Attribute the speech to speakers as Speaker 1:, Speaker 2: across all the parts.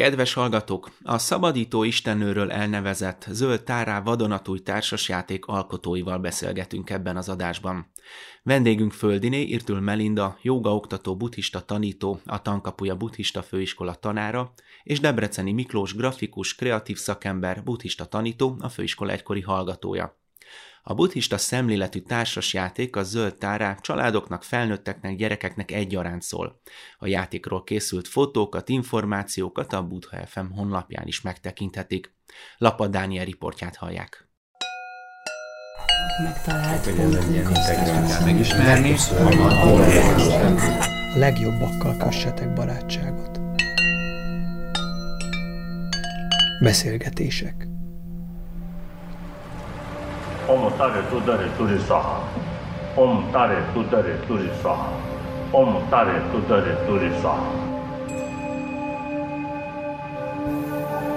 Speaker 1: Kedves hallgatók, a Szabadító Istennőről elnevezett Zöld Tárá vadonatúj társasjáték alkotóival beszélgetünk ebben az adásban. Vendégünk Földiné Irtül Melinda, jogaoktató buddhista tanító, a Tankapuja buddhista főiskola tanára, és Debreceni Miklós grafikus, kreatív szakember, buddhista tanító, a főiskola egykori hallgatója. A buddhista szemléletű társasjáték a zöld tárá családoknak, felnőtteknek, gyerekeknek egyaránt szól. A játékról készült fotókat, információkat a Buddha FM honlapján is megtekinthetik. Lapa Dániel riportját hallják.
Speaker 2: Megtalált
Speaker 3: megismerni.
Speaker 2: A legjobbakkal kössetek barátságot. Beszélgetések.
Speaker 4: Om Tare Tudare Turi Saha. Om Tare Tudare Turi Saha. Om Tare Tudare Turi Saha.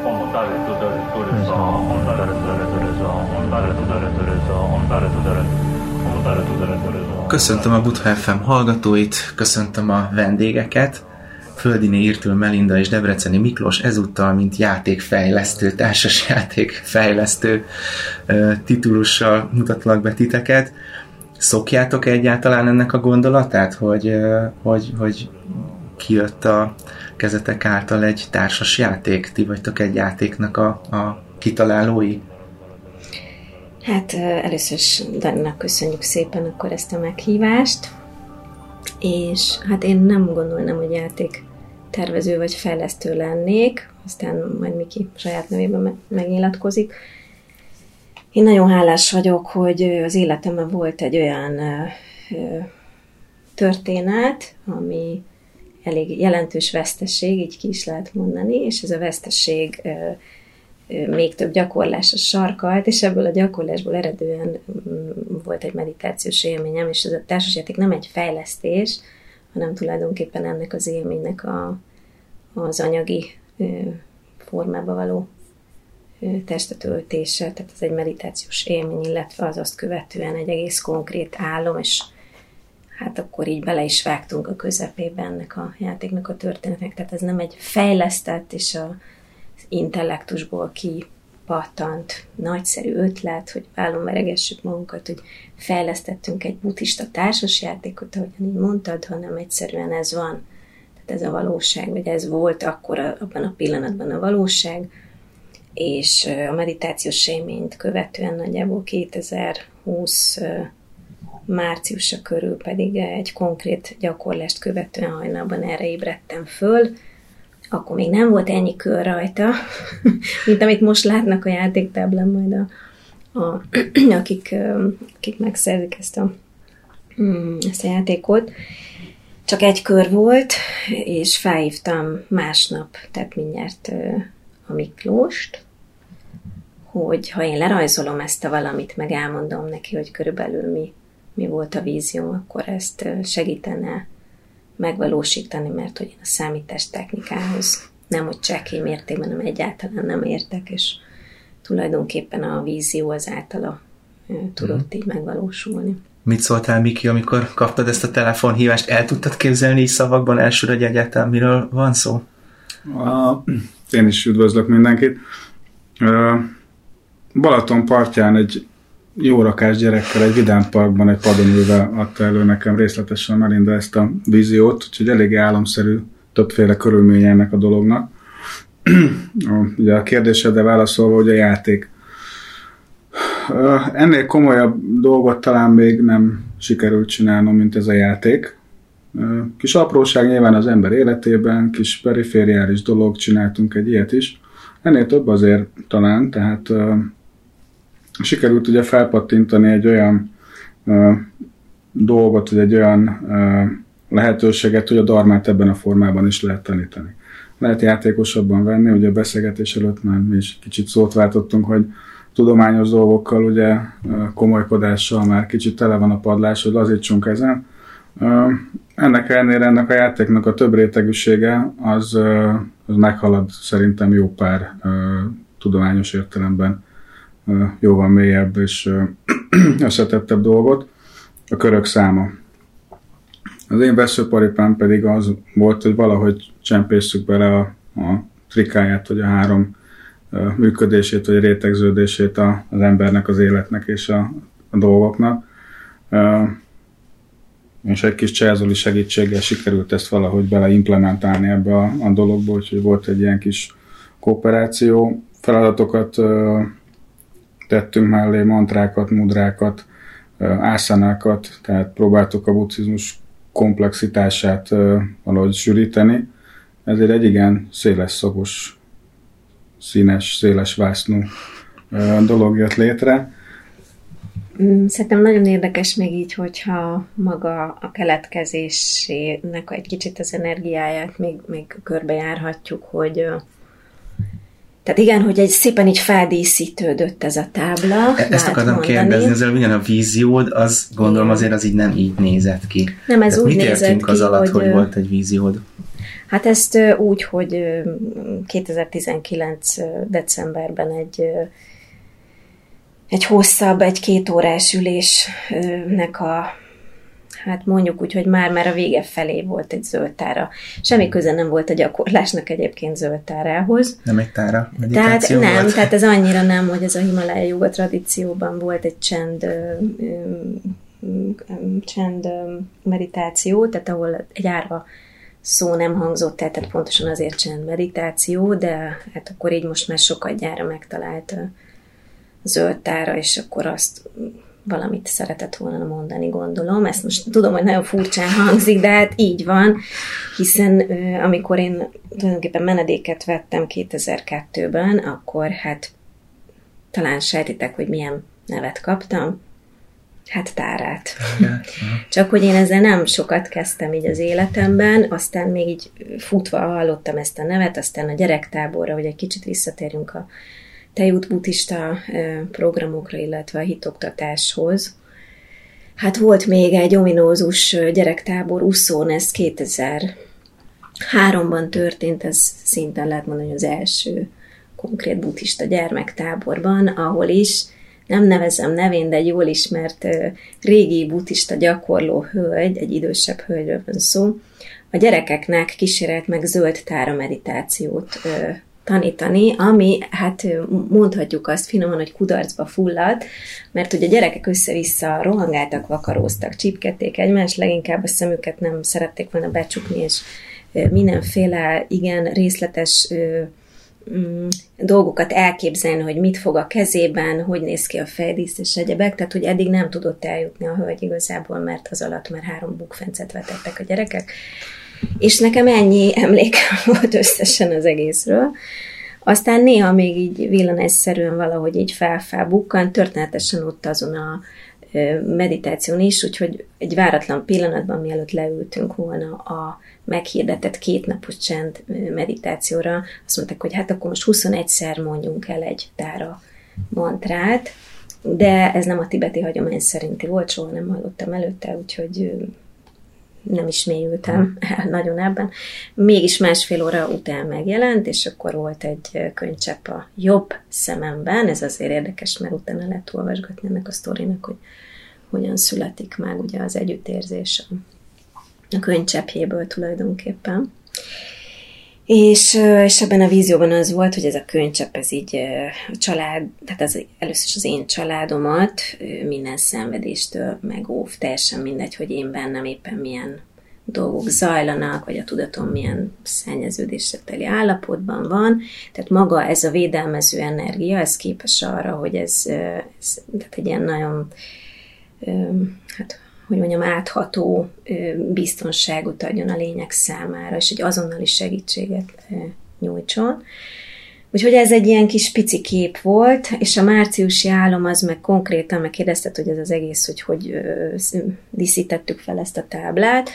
Speaker 4: Om Tare Tudare Turi Saha. Om Tare Tudare Turi Saha. Om Tare Tudare Turi Saha. Om Tare Tudare Om Tare Tudare Turi Saha.
Speaker 1: Köszöntöm a Buddha FM hallgatóit, köszöntöm a vendégeket. Földiné Irtül Melinda és Debreceni Miklós ezúttal, mint játékfejlesztő, társasjátékfejlesztő titulussal mutatlak be titeket. Szokjátok egyáltalán ennek a gondolatát, hogy, hogy, hogy kijött a kezetek által egy társas játék? Ti vagytok egy játéknak a, a kitalálói?
Speaker 5: Hát először is Daninak köszönjük szépen akkor ezt a meghívást, és hát én nem gondolnám, hogy játék tervező vagy fejlesztő lennék, aztán majd Miki saját nevében megnyilatkozik. Én nagyon hálás vagyok, hogy az életemben volt egy olyan történet, ami elég jelentős veszteség, így ki is lehet mondani, és ez a veszteség még több gyakorlásra sarkalt, és ebből a gyakorlásból eredően mm, volt egy meditációs élményem, és ez a társasjáték nem egy fejlesztés, hanem tulajdonképpen ennek az élménynek a, az anyagi formába való testetöltése, tehát ez egy meditációs élmény, illetve az azt követően egy egész konkrét álom, és hát akkor így bele is vágtunk a közepébe ennek a játéknak a történetnek, tehát ez nem egy fejlesztett és a intellektusból kipattant nagyszerű ötlet, hogy vállon veregessük magunkat, hogy fejlesztettünk egy buddhista társasjátékot, ahogyan így mondtad, hanem egyszerűen ez van. Tehát ez a valóság, vagy ez volt akkor abban a pillanatban a valóság, és a meditációs élményt követően nagyjából 2020 márciusa körül pedig egy konkrét gyakorlást követően hajnalban erre ébredtem föl, akkor még nem volt ennyi kör rajta, mint amit most látnak a játéktáblán majd a, a, akik, akik megszerzik ezt a, mm, ezt a játékot. Csak egy kör volt, és felhívtam másnap, tehát mindjárt a Miklóst, hogy ha én lerajzolom ezt a valamit, meg elmondom neki, hogy körülbelül mi, mi volt a vízió, akkor ezt segítene megvalósítani, mert hogy én a számítás technikához nem, hogy csekély mértékben, hanem egyáltalán nem értek, és tulajdonképpen a vízió az általa tudott mm. így megvalósulni.
Speaker 1: Mit szóltál, Miki, amikor kaptad ezt a telefonhívást? El tudtad képzelni így szavakban elsőre, hogy egyáltalán miről van szó?
Speaker 3: A, én is üdvözlök mindenkit. Balaton partján egy jó rakás gyerekkel egy vidám parkban egy padon ülve adta elő nekem részletesen Melinda ezt a víziót, úgyhogy eléggé álomszerű többféle körülménye ennek a dolognak. Ugye a kérdésedre válaszolva, hogy a játék. Ennél komolyabb dolgot talán még nem sikerült csinálnom, mint ez a játék. Kis apróság nyilván az ember életében, kis perifériális dolog, csináltunk egy ilyet is. Ennél több azért talán, tehát sikerült ugye felpattintani egy olyan uh, dolgot, vagy egy olyan uh, lehetőséget, hogy a darmát ebben a formában is lehet tanítani. Lehet játékosabban venni, ugye a beszélgetés előtt már mi is kicsit szót váltottunk, hogy tudományos dolgokkal, ugye komolykodással már kicsit tele van a padlás, hogy lazítsunk ezen. Ennek ellenére ennek a játéknak a több rétegűsége az, az meghalad szerintem jó pár tudományos értelemben jóval mélyebb és összetettebb dolgot, a körök száma. Az én veszőparipám pedig az volt, hogy valahogy csempészük bele a, a trikáját, vagy a három működését, vagy rétegződését az embernek, az életnek és a, a dolgoknak. És egy kis cserzoli segítséggel sikerült ezt valahogy beleimplementálni ebbe a, a dologba, úgyhogy volt egy ilyen kis kooperáció. Feladatokat tettünk mellé, mantrákat, mudrákat, ászanákat, tehát próbáltuk a buddhizmus komplexitását valahogy sűríteni. Ezért egy igen széles szagos, színes, széles vásznú dolog jött létre.
Speaker 5: Mm, szerintem nagyon érdekes még így, hogyha maga a keletkezésének egy kicsit az energiáját még, még körbejárhatjuk, hogy tehát igen, hogy egy szépen így feldíszítődött ez a tábla.
Speaker 1: E- ezt akartam mondani. kérdezni, az igen, a víziód, az gondolom azért az így nem így nézett ki.
Speaker 5: Nem, ez Tehát úgy mit nézett
Speaker 1: ki, az alatt, hogy, hogy volt egy víziód?
Speaker 5: Hát ezt úgy, hogy 2019. decemberben egy egy hosszabb, egy két órás ülésnek a hát mondjuk úgy, hogy már már a vége felé volt egy zöld tára. Semmi köze nem volt a gyakorlásnak egyébként zöld tárához.
Speaker 1: Nem egy tára,
Speaker 5: Tehát nem, volt. tehát ez annyira nem, hogy ez a Himalaya joga tradícióban volt egy csend csend meditáció, tehát ahol egy árva szó nem hangzott el, tehát pontosan azért csend meditáció, de hát akkor így most már sokat gyára megtalált zöld tára, és akkor azt valamit szeretett volna mondani, gondolom. Ezt most tudom, hogy nagyon furcsán hangzik, de hát így van, hiszen amikor én tulajdonképpen menedéket vettem 2002-ben, akkor hát talán sejtitek, hogy milyen nevet kaptam. Hát tárát. Csak hogy én ezzel nem sokat kezdtem így az életemben, aztán még így futva hallottam ezt a nevet, aztán a gyerektáborra, hogy egy kicsit visszatérjünk a tejút buddhista programokra, illetve a hitoktatáshoz. Hát volt még egy ominózus gyerektábor, Uszón, ez 2003-ban történt, ez szinte lehet mondani, az első konkrét buddhista gyermektáborban, ahol is nem nevezem nevén, de egy jól ismert régi buddhista gyakorló hölgy, egy idősebb hölgyről van szó, a gyerekeknek kísérelt meg zöld tára meditációt tanítani, ami hát mondhatjuk azt finoman, hogy kudarcba fulladt, mert ugye a gyerekek össze-vissza rohangáltak, vakaróztak, csipkedték egymást, leginkább a szemüket nem szerették volna becsukni, és mindenféle igen részletes mm, dolgokat elképzelni, hogy mit fog a kezében, hogy néz ki a fejdísz és egyebek, tehát hogy eddig nem tudott eljutni a hölgy igazából, mert az alatt már három bukfencet vetettek a gyerekek, és nekem ennyi emlék volt összesen az egészről. Aztán néha még így villanásszerűen valahogy így felfelbukkan, történetesen ott azon a meditáción is, úgyhogy egy váratlan pillanatban, mielőtt leültünk volna a meghirdetett kétnapos csend meditációra, azt mondták, hogy hát akkor most 21-szer mondjunk el egy tára mantrát, de ez nem a tibeti hagyomány szerinti volt, soha nem hallottam előtte, úgyhogy nem is mélyültem el nagyon ebben. Mégis másfél óra után megjelent, és akkor volt egy könycsepp a jobb szememben, ez azért érdekes, mert utána lehet olvasgatni ennek a sztorinak, hogy hogyan születik meg ugye az együttérzés a könycseppjéből tulajdonképpen. És, és ebben a vízióban az volt, hogy ez a könycsepp, ez így a család, tehát az, először is az én családomat minden szenvedéstől megóv, teljesen mindegy, hogy én bennem éppen milyen dolgok zajlanak, vagy a tudatom milyen szennyeződésre teli állapotban van. Tehát maga ez a védelmező energia, ez képes arra, hogy ez, ez tehát egy ilyen nagyon hát hogy mondjam, átható biztonságot adjon a lények számára, és egy azonnali segítséget nyújtson. Úgyhogy ez egy ilyen kis pici kép volt, és a márciusi álom az meg konkrétan megkérdezted, hogy ez az egész, hogy hogy díszítettük fel ezt a táblát,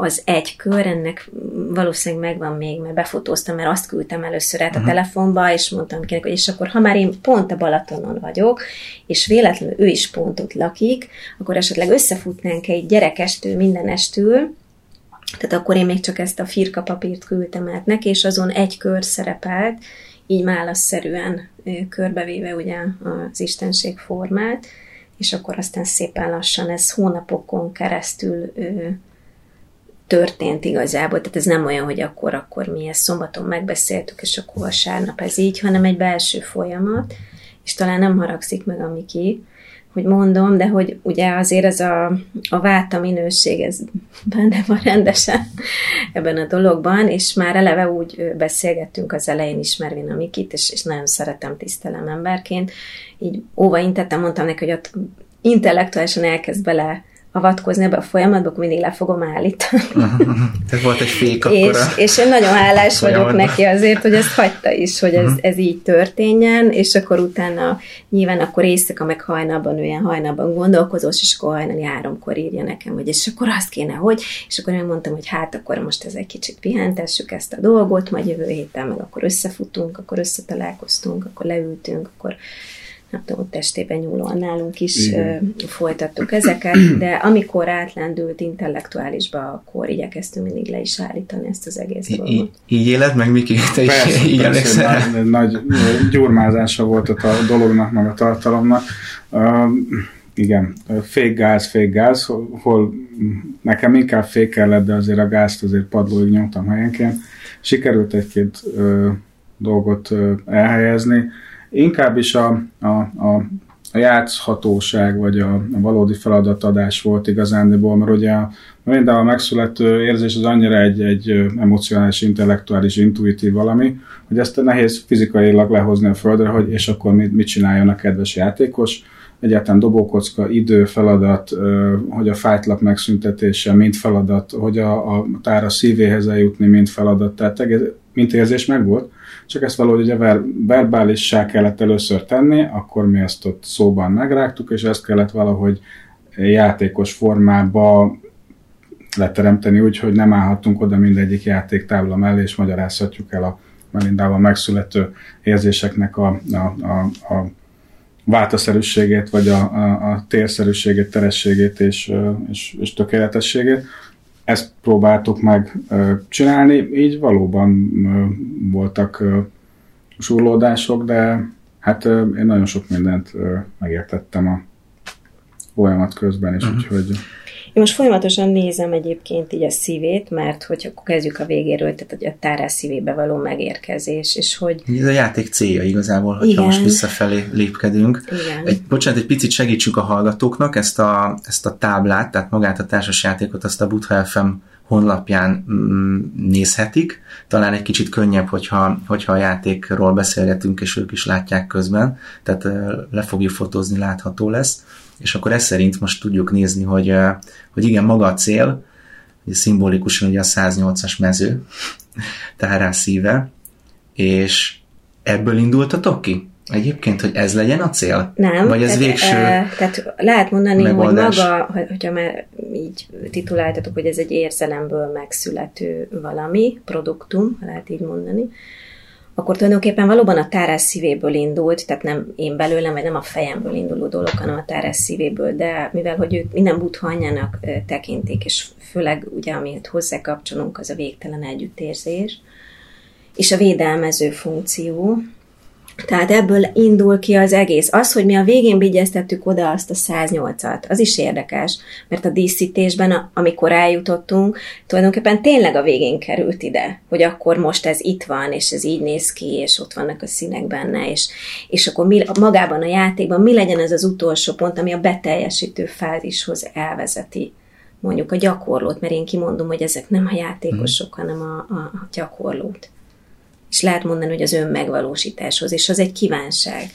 Speaker 5: az egy kör, ennek valószínűleg megvan még, mert befotóztam, mert azt küldtem először át a uh-huh. telefonba, és mondtam kinek, hogy és akkor ha már én pont a Balatonon vagyok, és véletlenül ő is pont ott lakik, akkor esetleg összefutnánk egy gyerekestől, mindenestül, tehát akkor én még csak ezt a firka papírt küldtem át neki, és azon egy kör szerepelt, így málaszszerűen körbevéve ugye az istenség formát, és akkor aztán szépen lassan ez hónapokon keresztül történt igazából, tehát ez nem olyan, hogy akkor, akkor mi ezt szombaton megbeszéltük, és akkor vasárnap ez így, hanem egy belső folyamat, és talán nem haragszik meg a Miki, hogy mondom, de hogy ugye azért ez a, a váta minőség, ez benne van rendesen ebben a dologban, és már eleve úgy beszélgettünk az elején ismervén a Mikit, és, és nagyon szeretem, tisztelem emberként, így óva intettem, mondtam neki, hogy ott intellektuálisan elkezd bele avatkozni ebbe a folyamatba, akkor mindig le fogom állítani.
Speaker 1: Tehát volt egy fék akkor
Speaker 5: és, és én nagyon hálás vagyok neki azért, hogy ezt hagyta is, hogy ez, uh-huh. ez így történjen, és akkor utána nyilván akkor éjszaka meg hajnalban, olyan hajnalban gondolkozós, és akkor hajnali háromkor írja nekem, hogy és akkor azt kéne, hogy, és akkor én mondtam, hogy hát akkor most ez egy kicsit pihentessük ezt a dolgot, majd jövő héten meg akkor összefutunk, akkor összetalálkoztunk, akkor leültünk, akkor ott testében nyúlóan nálunk is Igen. folytattuk ezeket, de amikor átlendült intellektuálisba, akkor igyekeztünk mindig le is állítani ezt az egész dolgot. Így,
Speaker 1: így éled meg, Miki? Te is persze, így
Speaker 3: persze, nagy, nagy gyurmázása volt a dolognak, meg a tartalomnak. Uh, igen, fékgáz, fékgáz, hol, hol nekem inkább fék kellett, de azért a gázt azért padlóig nyomtam helyenként. Sikerült egy-két uh, dolgot uh, elhelyezni Inkább is a, a, a, a játszhatóság, vagy a, a valódi feladatadás volt igazándiból, mert ugye a, minden a megszülető érzés az annyira egy, egy emocionális, intellektuális, intuitív valami, hogy ezt nehéz fizikailag lehozni a földre, hogy és akkor mit, mit csináljon a kedves játékos. Egyáltalán dobókocka, idő, feladat, hogy a fájtlap megszüntetése, mint feladat, hogy a, a tára szívéhez eljutni, mint feladat, tehát mint érzés megvolt csak ezt valahogy ugye ver, verbálissá kellett először tenni, akkor mi ezt ott szóban megrágtuk, és ezt kellett valahogy játékos formába leteremteni úgy, hogy nem állhatunk oda mindegyik játéktábla mellé, és magyarázhatjuk el a Melindával megszülető érzéseknek a, a, a, a váltaszerűségét, vagy a, a, a térszerűségét, terességét és, és, és tökéletességét ezt próbáltuk meg csinálni, így valóban voltak surlódások, de hát én nagyon sok mindent megértettem a folyamat közben is, uh-huh. úgyhogy...
Speaker 5: Én most folyamatosan nézem egyébként így a szívét, mert hogy akkor kezdjük a végéről, tehát hogy a tárás szívébe való megérkezés, és hogy...
Speaker 1: Ez a játék célja igazából, hogyha Igen. most visszafelé lépkedünk. Igen. Egy, bocsánat, egy picit segítsük a hallgatóknak ezt a, ezt a táblát, tehát magát a társasjátékot, azt a Butha FM honlapján mm, nézhetik. Talán egy kicsit könnyebb, hogyha, hogyha a játékról beszélgetünk, és ők is látják közben, tehát le fogjuk fotózni, látható lesz és akkor ez szerint most tudjuk nézni, hogy, hogy igen, maga a cél, hogy szimbolikusan ugye a 108-as mező, Tárá szíve, és ebből indultatok ki? Egyébként, hogy ez legyen a cél?
Speaker 5: Nem.
Speaker 1: Vagy ez tehát, végső
Speaker 5: e, Tehát lehet mondani, megoldás. hogy maga, hogyha már így tituláltatok, hogy ez egy érzelemből megszülető valami, produktum, lehet így mondani, akkor tulajdonképpen valóban a tárás szívéből indult, tehát nem én belőlem, vagy nem a fejemből induló dolog, hanem a tárás szívéből, de mivel, hogy ők minden buddha anyjának tekintik, és főleg ugye, amit hozzá kapcsolunk, az a végtelen együttérzés, és a védelmező funkció, tehát ebből indul ki az egész. Az, hogy mi a végén vigyeztettük oda azt a 108-at, az is érdekes, mert a díszítésben, amikor eljutottunk, tulajdonképpen tényleg a végén került ide, hogy akkor most ez itt van, és ez így néz ki, és ott vannak a színek benne, és, és akkor mi, magában a játékban mi legyen ez az utolsó pont, ami a beteljesítő fázishoz elvezeti mondjuk a gyakorlót, mert én kimondom, hogy ezek nem a játékosok, mm. hanem a, a gyakorlót és lehet mondani, hogy az önmegvalósításhoz, és az egy kívánság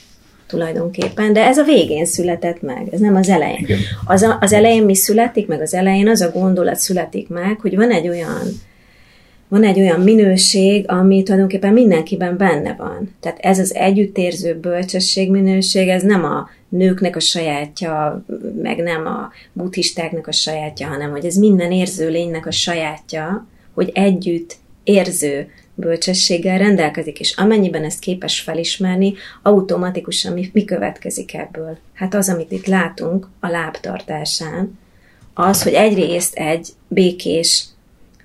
Speaker 5: tulajdonképpen, de ez a végén született meg, ez nem az elején. Az, a, az elején mi születik meg? Az elején az a gondolat születik meg, hogy van egy olyan van egy olyan minőség, ami tulajdonképpen mindenkiben benne van. Tehát ez az együttérző bölcsesség minőség, ez nem a nőknek a sajátja, meg nem a buddhistáknak a sajátja, hanem hogy ez minden érző lénynek a sajátja, hogy együtt érző, bölcsességgel rendelkezik, és amennyiben ezt képes felismerni, automatikusan mi, mi következik ebből? Hát az, amit itt látunk a lábtartásán, az, hogy egyrészt egy békés,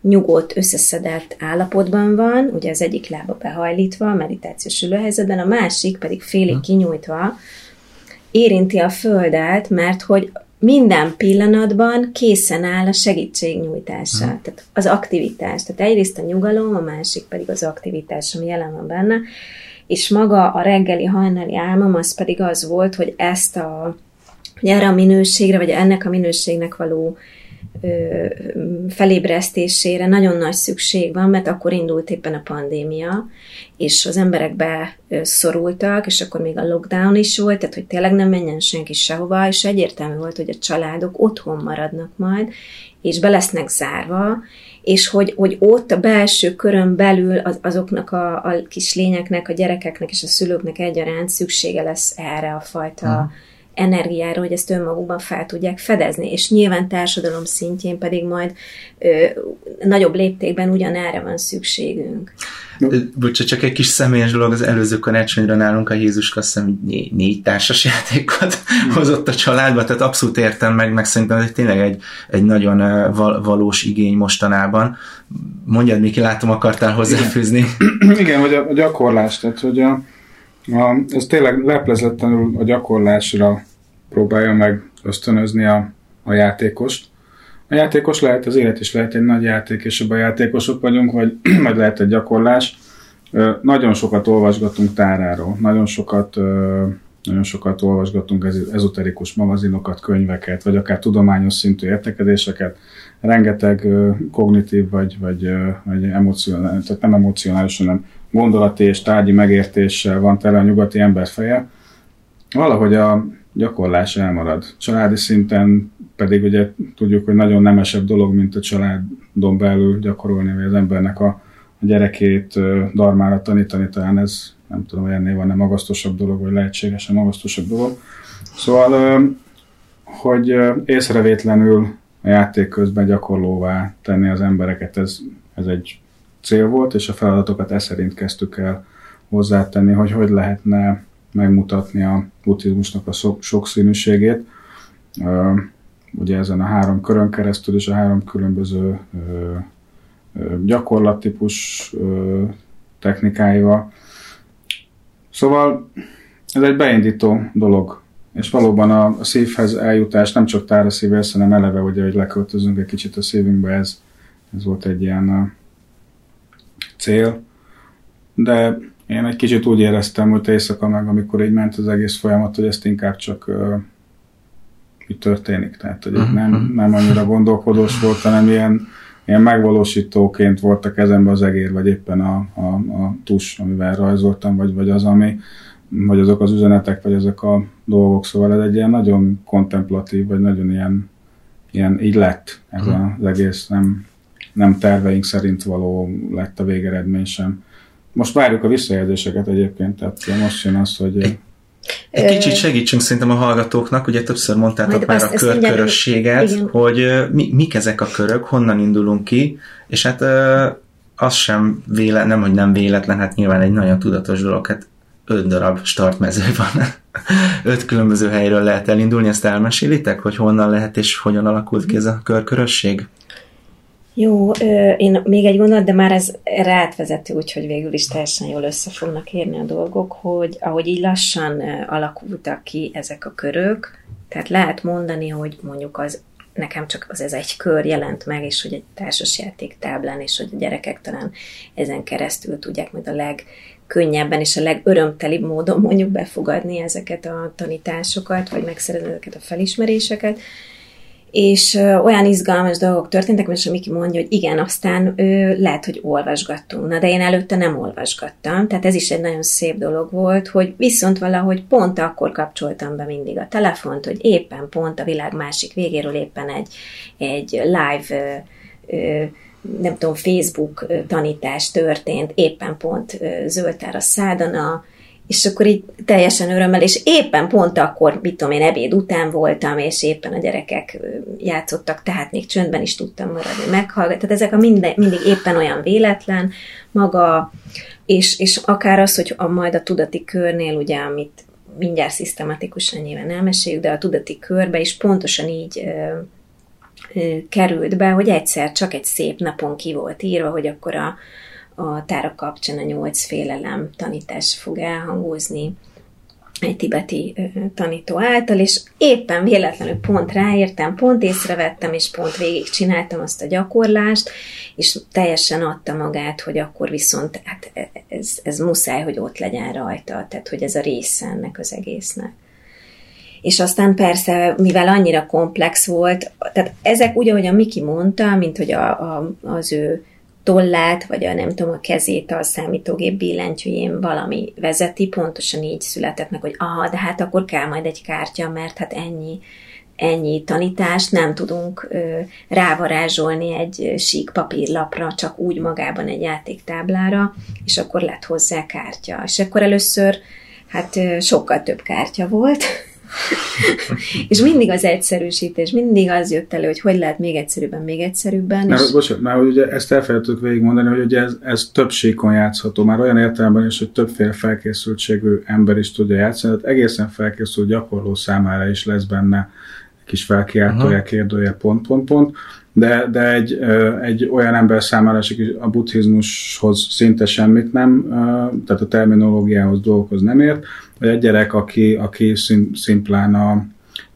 Speaker 5: nyugodt, összeszedett állapotban van, ugye az egyik lába behajlítva, meditációs ülőhelyzetben, a másik pedig félig kinyújtva, érinti a földet, mert hogy minden pillanatban készen áll a segítségnyújtása, hmm. tehát az aktivitás. Tehát egyrészt a nyugalom, a másik pedig az aktivitás, ami jelen van benne, és maga a reggeli hajnali álmom az pedig az volt, hogy ezt a, hogy erre a minőségre, vagy ennek a minőségnek való felébresztésére nagyon nagy szükség van, mert akkor indult éppen a pandémia, és az emberek beszorultak, és akkor még a lockdown is volt, tehát hogy tényleg nem menjen senki sehova, és egyértelmű volt, hogy a családok otthon maradnak majd, és be lesznek zárva, és hogy, hogy ott a belső körön belül az, azoknak a, a kis lényeknek, a gyerekeknek és a szülőknek egyaránt szüksége lesz erre a fajta uh-huh energiára, hogy ezt önmagukban fel tudják fedezni, és nyilván társadalom szintjén pedig majd ö, nagyobb léptékben ugyanerre van szükségünk.
Speaker 1: Bocs, csak egy kis személyes dolog, az előző karácsonyra nálunk a Jézus azt hiszem négy, négy társas játékot mm. hozott a családba, tehát abszolút értem meg, meg szerintem ez tényleg egy, egy nagyon val- valós igény mostanában. Mondjad, Miki, látom, akartál hozzáfűzni.
Speaker 3: Igen, Igen vagy a, a gyakorlás, tehát hogy a, ez tényleg leplezetlenül a gyakorlásra próbálja meg ösztönözni a, a játékost. A játékos lehet, az élet is lehet egy nagy játék, és abban játékosok vagyunk, vagy, vagy lehet egy gyakorlás. Nagyon sokat olvasgatunk táráról, nagyon sokat, nagyon sokat olvasgatunk ezoterikus magazinokat, könyveket, vagy akár tudományos szintű értekedéseket. Rengeteg kognitív, vagy, vagy, vagy emocionális, tehát nem emocionális, hanem gondolati és tárgyi megértéssel van tele a nyugati ember feje. Valahogy a gyakorlás elmarad. Családi szinten pedig ugye tudjuk, hogy nagyon nemesebb dolog, mint a családon belül gyakorolni, vagy az embernek a, a gyerekét darmára tanítani, talán ez nem tudom, hogy ennél van-e magasztosabb dolog, vagy lehetségesen magasztosabb dolog. Szóval, hogy észrevétlenül a játék közben gyakorlóvá tenni az embereket, ez, ez egy cél volt, és a feladatokat e szerint kezdtük el hozzátenni, hogy hogy lehetne megmutatni a buddhizmusnak a sokszínűségét. Ugye ezen a három körön keresztül és a három különböző gyakorlattípus technikáival. Szóval ez egy beindító dolog, és valóban a, szívhez eljutás nem csak tára szívhez, hanem eleve, ugye, hogy leköltözünk egy kicsit a szívünkbe, ez, ez volt egy ilyen cél. De én egy kicsit úgy éreztem, hogy éjszaka meg, amikor így ment az egész folyamat, hogy ezt inkább csak így történik. Tehát, hogy uh-huh. nem, nem annyira gondolkodós volt, hanem ilyen, ilyen megvalósítóként volt a kezembe az egér, vagy éppen a, a, a tus, amivel rajzoltam, vagy, vagy az, ami, vagy azok az üzenetek, vagy ezek a dolgok. Szóval ez egy ilyen nagyon kontemplatív, vagy nagyon ilyen, ilyen így lett ez uh-huh. az egész, nem, nem terveink szerint való lett a végeredmény sem. Most várjuk a visszajelzéseket egyébként, tehát most jön az, hogy... Egy,
Speaker 1: egy kicsit segítsünk szerintem a hallgatóknak, ugye többször mondtátok Majd már a körkörösséget, hogy mi, mik ezek a körök, honnan indulunk ki, és hát az sem véletlen, nem, hogy nem véletlen, hát nyilván egy nagyon tudatos dolog, hát öt darab startmező van. öt különböző helyről lehet elindulni, ezt elmesélitek, hogy honnan lehet és hogyan alakult ki ez a körkörösség?
Speaker 5: Jó, én még egy gondolat, de már ez rátvezető, úgyhogy végül is teljesen jól össze fognak érni a dolgok, hogy ahogy így lassan alakultak ki ezek a körök, tehát lehet mondani, hogy mondjuk az nekem csak az ez egy kör jelent meg, és hogy egy társasjáték táblán, és hogy a gyerekek talán ezen keresztül tudják majd a legkönnyebben és a legörömtelibb módon mondjuk befogadni ezeket a tanításokat, vagy megszerezni ezeket a felismeréseket és olyan izgalmas dolgok történtek, mert Miki mondja, hogy igen, aztán ö, lehet, hogy olvasgattunk. Na, de én előtte nem olvasgattam, tehát ez is egy nagyon szép dolog volt, hogy viszont valahogy pont akkor kapcsoltam be mindig a telefont, hogy éppen pont a világ másik végéről éppen egy, egy live ö, ö, nem tudom, Facebook tanítás történt, éppen pont zöldtár a szádana, és akkor így teljesen örömmel, és éppen pont akkor, mit tudom én, ebéd után voltam, és éppen a gyerekek játszottak, tehát még csöndben is tudtam maradni, meghallgatni. Tehát ezek a minden, mindig éppen olyan véletlen maga, és, és akár az, hogy a, majd a tudati körnél, ugye, amit mindjárt szisztematikusan nyilván elmeséljük, de a tudati körbe is pontosan így ö, ö, került be, hogy egyszer csak egy szép napon ki volt írva, hogy akkor a, a tárak kapcsán a nyolc félelem tanítás fog elhangozni, egy tibeti tanító által, és éppen véletlenül pont ráértem, pont észrevettem, és pont végig csináltam azt a gyakorlást, és teljesen adta magát, hogy akkor viszont hát ez, ez muszáj, hogy ott legyen rajta, tehát hogy ez a része ennek az egésznek. És aztán persze, mivel annyira komplex volt, tehát ezek úgy, ahogy a Miki mondta, mint hogy a, a, az ő tollát, vagy a nem tudom, a kezét a számítógép billentyűjén valami vezeti, pontosan így született meg, hogy aha, de hát akkor kell majd egy kártya, mert hát ennyi, ennyi tanítást nem tudunk ö, rávarázsolni egy sík papírlapra, csak úgy magában egy játéktáblára, és akkor lett hozzá kártya. És akkor először hát ö, sokkal több kártya volt, és mindig az egyszerűsítés, mindig az jött elő, hogy hogy lehet még egyszerűbben, még egyszerűbben.
Speaker 3: Mert,
Speaker 5: és...
Speaker 3: bocsánat, már ugye ezt elfelejtettük végigmondani, hogy ugye ez, ez több síkon játszható, már olyan értelemben is, hogy többféle felkészültségű ember is tudja játszani, tehát egészen felkészült gyakorló számára is lesz benne kis felkiáltója, kérdője, pont, pont, pont, de, de egy, egy olyan ember számára is a buddhizmushoz szinte semmit nem, tehát a terminológiához, dolgokhoz nem ért, vagy egy gyerek, aki, aki szimplán a,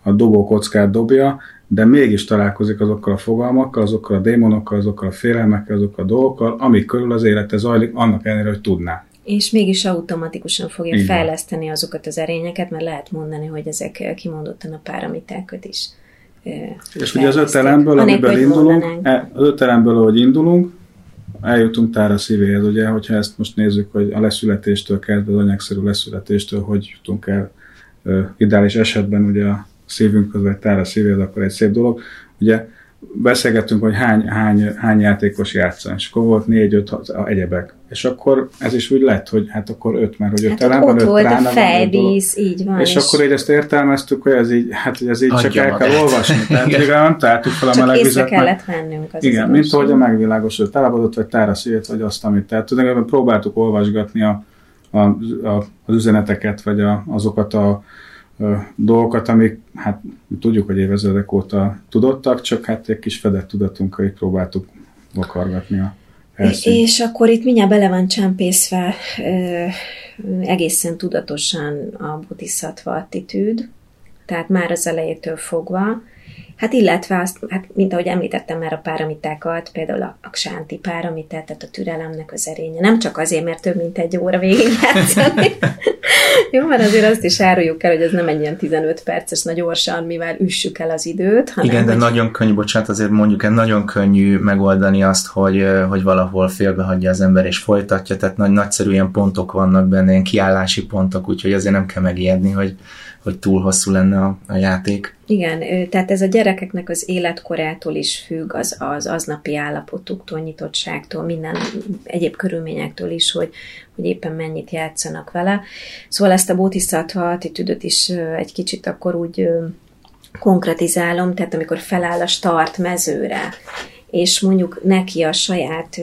Speaker 3: a dobókockát dobja, de mégis találkozik azokkal a fogalmakkal, azokkal a démonokkal, azokkal a félelmekkel, azokkal a dolgokkal, amik körül az élete zajlik, annak ellenére, hogy tudná.
Speaker 5: És mégis automatikusan fogja
Speaker 3: Igen.
Speaker 5: fejleszteni azokat az erényeket, mert lehet mondani, hogy ezek kimondottan a páramitákat is ö,
Speaker 3: És ugye az öt elemből, amiből indulunk,
Speaker 5: mondanánk.
Speaker 3: e- az öt elemből, ahogy indulunk, eljutunk tára szívéhez, ugye, hogyha ezt most nézzük, hogy a leszületéstől kezdve, az anyagszerű leszületéstől, hogy jutunk el ideális esetben ugye a szívünkhöz, vagy tára szívéhez, akkor egy szép dolog. Ugye beszélgettünk, hogy hány, hány, hány játékos játszan, és akkor volt négy, öt, hat, egyebek. És akkor ez is úgy lett, hogy hát akkor öt, mert hogy öt
Speaker 5: Hát
Speaker 3: elem
Speaker 5: ott,
Speaker 3: van, öt
Speaker 5: volt a
Speaker 3: prána dolog.
Speaker 5: fejvíz, így van.
Speaker 3: És, akkor így ezt értelmeztük, hogy ez így, hát hogy ez így csak el kell
Speaker 1: magát.
Speaker 3: olvasni. Tehát
Speaker 1: Igen.
Speaker 3: még nem találtuk fel a
Speaker 5: csak
Speaker 3: meleg vizet.
Speaker 5: kellett vennünk az
Speaker 3: igen,
Speaker 5: az
Speaker 3: mint ahogy a
Speaker 5: igazság.
Speaker 3: megvilágosodott állapodott, vagy tára szívét, vagy azt, amit. Tehát tulajdonképpen próbáltuk olvasgatni a, a, a, az üzeneteket, vagy a, azokat a, a dolgokat, amik, hát tudjuk, hogy évezredek óta tudottak, csak hát egy kis fedett tudatunkkal így próbáltuk vakargatni a felszínt.
Speaker 5: És akkor itt mindjárt bele van csempészve ö, egészen tudatosan a bodhisattva attitűd, tehát már az elejétől fogva, Hát illetve azt, hát mint ahogy említettem már a páramitákat, például a, a ksánti páramitát, tehát a türelemnek az erénye. Nem csak azért, mert több mint egy óra végig játszani. Jó, mert azért azt is áruljuk el, hogy ez nem egy ilyen 15 perces nagy gyorsan, mivel üssük el az időt, hanem
Speaker 1: Igen, de
Speaker 5: hogy
Speaker 1: nagyon könnyű, bocsánat, azért mondjuk el, nagyon könnyű megoldani azt, hogy, hogy valahol félbehagyja az ember és folytatja, tehát nagy, nagyszerű ilyen pontok vannak benne, ilyen kiállási pontok, úgyhogy azért nem kell megijedni, hogy, hogy túl hosszú lenne a, a játék.
Speaker 5: Igen, tehát ez a gyerekeknek az életkorától is függ, az, az aznapi állapotuktól, nyitottságtól, minden egyéb körülményektől is, hogy, hogy éppen mennyit játszanak vele. Szóval ezt a bodhisattva attitűdöt is egy kicsit akkor úgy konkretizálom, tehát amikor feláll a start mezőre, és mondjuk neki a saját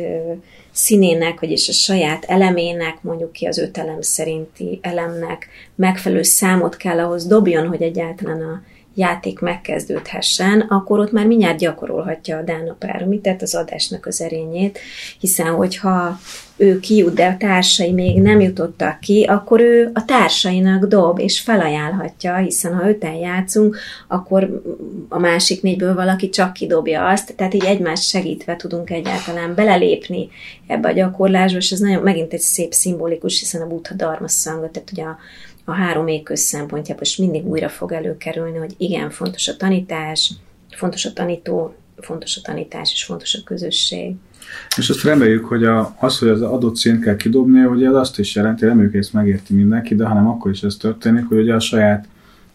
Speaker 5: színének, vagyis a saját elemének, mondjuk ki az öt elem szerinti elemnek megfelelő számot kell ahhoz dobjon, hogy egyáltalán a játék megkezdődhessen, akkor ott már mindjárt gyakorolhatja a Dána páramit, tehát az adásnak az erényét, hiszen hogyha ő kijut, de a társai még nem jutottak ki, akkor ő a társainak dob, és felajánlhatja, hiszen ha öten játszunk, akkor a másik négyből valaki csak kidobja azt, tehát így egymást segítve tudunk egyáltalán belelépni ebbe a gyakorlásba, és ez nagyon megint egy szép szimbolikus, hiszen a Buddha Dharma Sangha, tehát ugye a, a három égköz szempontjából is mindig újra fog előkerülni, hogy igen, fontos a tanítás, fontos a tanító, fontos a tanítás, és fontos a közösség.
Speaker 3: És azt reméljük, hogy a, az, hogy az adott szint kell kidobni, ugye az azt is jelenti, reméljük, hogy ezt megérti mindenki, de hanem akkor is ez történik, hogy ugye a saját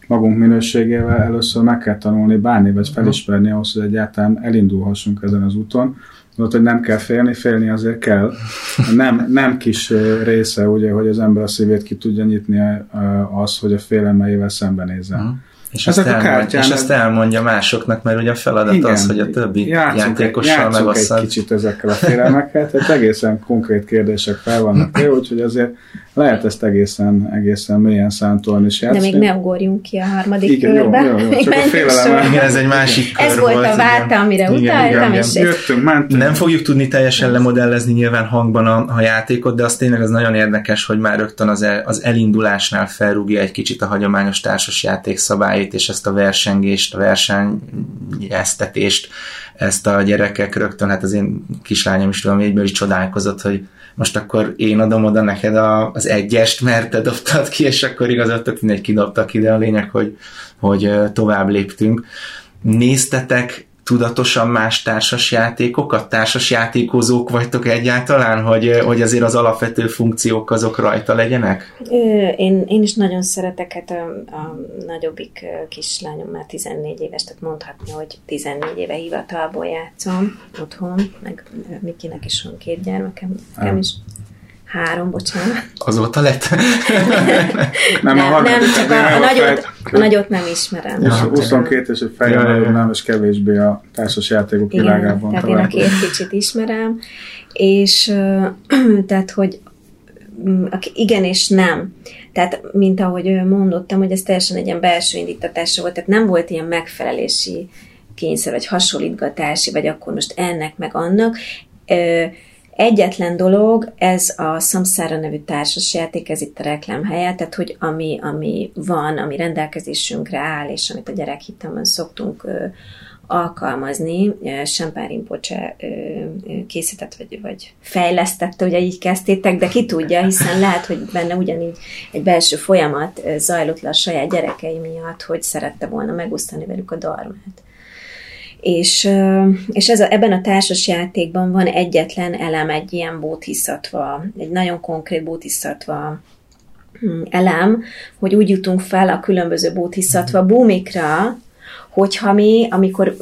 Speaker 3: magunk minőségével először meg kell tanulni bánni, vagy felismerni ahhoz, hogy egyáltalán elindulhassunk ezen az úton. Ott, hogy nem kell félni, félni azért kell. Nem, nem kis része, ugye, hogy az ember a szívét ki tudja nyitni az, hogy a félelmeivel szembenézzen.
Speaker 1: Mhm. És
Speaker 3: Ezek
Speaker 1: ezt,
Speaker 3: kártyán-
Speaker 1: és ezt elmondja másoknak, mert ugye a feladat az, hogy a többi
Speaker 3: játszunk
Speaker 1: játékossal megosszad.
Speaker 3: egy kicsit ezekkel a félelmekkel, tehát egészen konkrét kérdések fel vannak úgyhogy azért lehet ezt egészen, egészen mélyen szántolni és
Speaker 5: De
Speaker 3: játszani.
Speaker 5: még ne ugorjunk ki a harmadik
Speaker 3: Igen, jó,
Speaker 5: körbe.
Speaker 3: jó, jó,
Speaker 5: Még
Speaker 3: csak a félelem
Speaker 1: Igen, ez egy másik kör
Speaker 5: Ez volt a váta, amire
Speaker 1: Igen,
Speaker 5: utaltam,
Speaker 1: igen,
Speaker 5: és
Speaker 1: igen.
Speaker 3: Jöttünk, mentünk.
Speaker 1: Nem fogjuk tudni teljesen lemodellezni nyilván hangban a, a játékot, de az tényleg az nagyon érdekes, hogy már rögtön az, el, az elindulásnál felrúgja egy kicsit a hagyományos társasjáték szabályait, és ezt a versengést, a versenyeztetést, ezt a gyerekek rögtön, hát az én kislányom is tudom, egyből is csodálkozott, hogy most akkor én adom oda neked a, az egyest, mert te dobtad ki, és akkor igazoltok mindegy kidobtak ki, de a lényeg, hogy, hogy tovább léptünk. Néztetek tudatosan más társas játékokat, társas játékozók vagytok egyáltalán, hogy, hogy azért az alapvető funkciók azok rajta legyenek?
Speaker 5: Én, én is nagyon szeretek, hát a, a nagyobbik kislányom már 14 éves, tehát mondhatni, hogy 14 éve hivatalból játszom otthon, meg Mikinek is van két gyermekem, nekem is három, bocsánat.
Speaker 1: Azóta lett?
Speaker 3: Nem, a
Speaker 5: nem,
Speaker 3: harmadik,
Speaker 5: nem, csak
Speaker 3: nem
Speaker 5: a, a,
Speaker 3: a
Speaker 5: nagyot,
Speaker 3: fejt-
Speaker 5: a nagyot nem ismerem.
Speaker 3: És
Speaker 1: Ja,
Speaker 3: 22 és egy fejjel és kevésbé a társas játékok
Speaker 5: Igen,
Speaker 3: világában
Speaker 5: tehát én a két kicsit ismerem, és tehát, hogy mm, igen és nem. Tehát, mint ahogy mondottam, hogy ez teljesen egy ilyen belső indítatásra volt, tehát nem volt ilyen megfelelési kényszer, vagy hasonlítgatási, vagy akkor most ennek, meg annak. Egyetlen dolog, ez a Samsara nevű társasjáték, ez itt a reklám helye, tehát hogy ami, ami van, ami rendelkezésünkre áll, és amit a gyerekhittemben szoktunk ö, alkalmazni, Sempár ö, készített, vagy, vagy fejlesztette, ugye így kezdtétek, de ki tudja, hiszen lehet, hogy benne ugyanígy egy belső folyamat zajlott le a saját gyerekei miatt, hogy szerette volna megosztani velük a darmát. És, és ez a, ebben a társas játékban van egyetlen elem, egy ilyen bótiszatva, egy nagyon konkrét bótiszatva hm, elem, hogy úgy jutunk fel a különböző bótiszatva búmikra, hogyha mi, amikor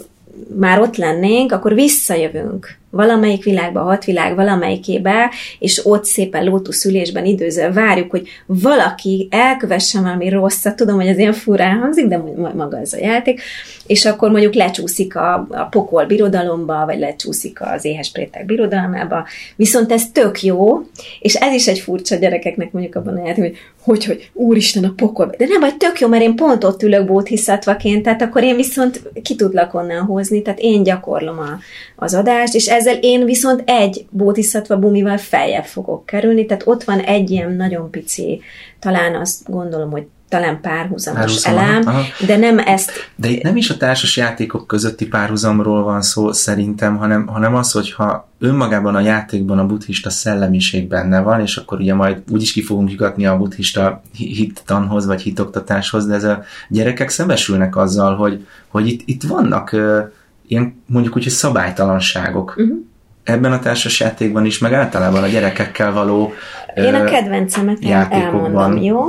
Speaker 5: már ott lennénk, akkor visszajövünk valamelyik világba, a hat világ valamelyikébe, és ott szépen lótuszülésben időző várjuk, hogy valaki elkövesse valami rosszat, tudom, hogy ez ilyen furán hangzik, de ma- maga ez a játék, és akkor mondjuk lecsúszik a, a pokol birodalomba, vagy lecsúszik az éhes prétek birodalmába, viszont ez tök jó, és ez is egy furcsa gyerekeknek mondjuk abban a játékban, hogy hogy, hogy úristen a pokol, de nem, vagy tök jó, mert én pont ott ülök bóthiszatvaként, tehát akkor én viszont ki tudlak onnan hozni, tehát én gyakorlom a, az adást, és ezzel én viszont egy bótiszatva bumival feljebb fogok kerülni, tehát ott van egy ilyen nagyon pici, talán azt gondolom, hogy talán párhuzamos
Speaker 1: Párhuzam,
Speaker 5: elem,
Speaker 1: aha.
Speaker 5: de nem ezt
Speaker 1: De itt nem is a társas játékok közötti párhuzamról van szó szerintem, hanem, hanem az, hogyha önmagában a játékban a buddhista szellemiség benne van, és akkor ugye majd úgyis ki fogunk jutni a buddhista hi- hittanhoz, vagy hitoktatáshoz, de ez a gyerekek szembesülnek azzal, hogy, hogy itt, itt vannak ilyen mondjuk úgy, hogy szabálytalanságok. Uh-huh. Ebben a társas játékban is, meg általában a gyerekekkel való
Speaker 5: én a kedvencemet
Speaker 1: játékokban.
Speaker 5: elmondom, jó?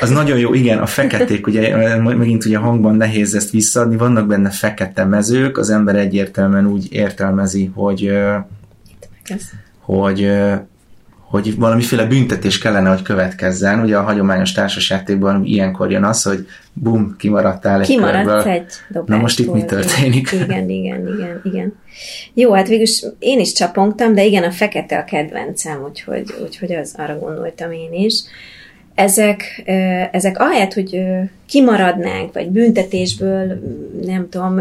Speaker 1: Az nagyon jó, igen, a feketék, ugye megint ugye hangban nehéz ezt visszaadni, vannak benne fekete mezők, az ember egyértelműen úgy értelmezi, hogy, hogy, hogy valamiféle büntetés kellene, hogy következzen. Ugye a hagyományos társasjátékban ilyenkor jön az, hogy bum, kimaradtál egy
Speaker 5: Kimaradsz
Speaker 1: körből.
Speaker 5: egy dobásból.
Speaker 1: Na most itt mi történik?
Speaker 5: Igen, igen, igen, igen. Jó, hát végülis én is csapongtam, de igen, a fekete a kedvencem, úgyhogy, úgyhogy az, arra gondoltam én is. Ezek, ezek ahelyett, hogy kimaradnánk, vagy büntetésből, nem tudom,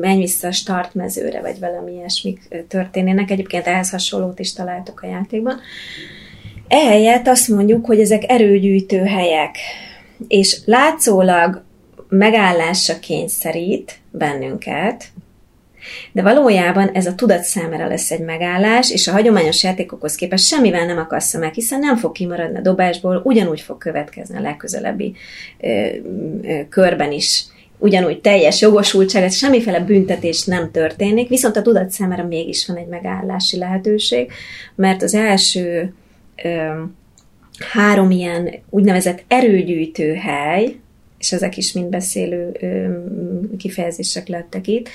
Speaker 5: menj vissza a startmezőre, vagy valami ilyesmik történnének. Egyébként ehhez hasonlót is találtok a játékban. Ehelyett azt mondjuk, hogy ezek erőgyűjtő helyek, és látszólag megállásra kényszerít bennünket, de valójában ez a tudat számára lesz egy megállás, és a hagyományos játékokhoz képest semmivel nem akassza meg, hiszen nem fog kimaradni a dobásból, ugyanúgy fog következni a legközelebbi ö, ö, körben is. Ugyanúgy teljes jogosultságot, semmiféle büntetés nem történik, viszont a tudat számára mégis van egy megállási lehetőség, mert az első ö, három ilyen úgynevezett erőgyűjtő hely, és ezek is mind beszélő ö, kifejezések lettek itt,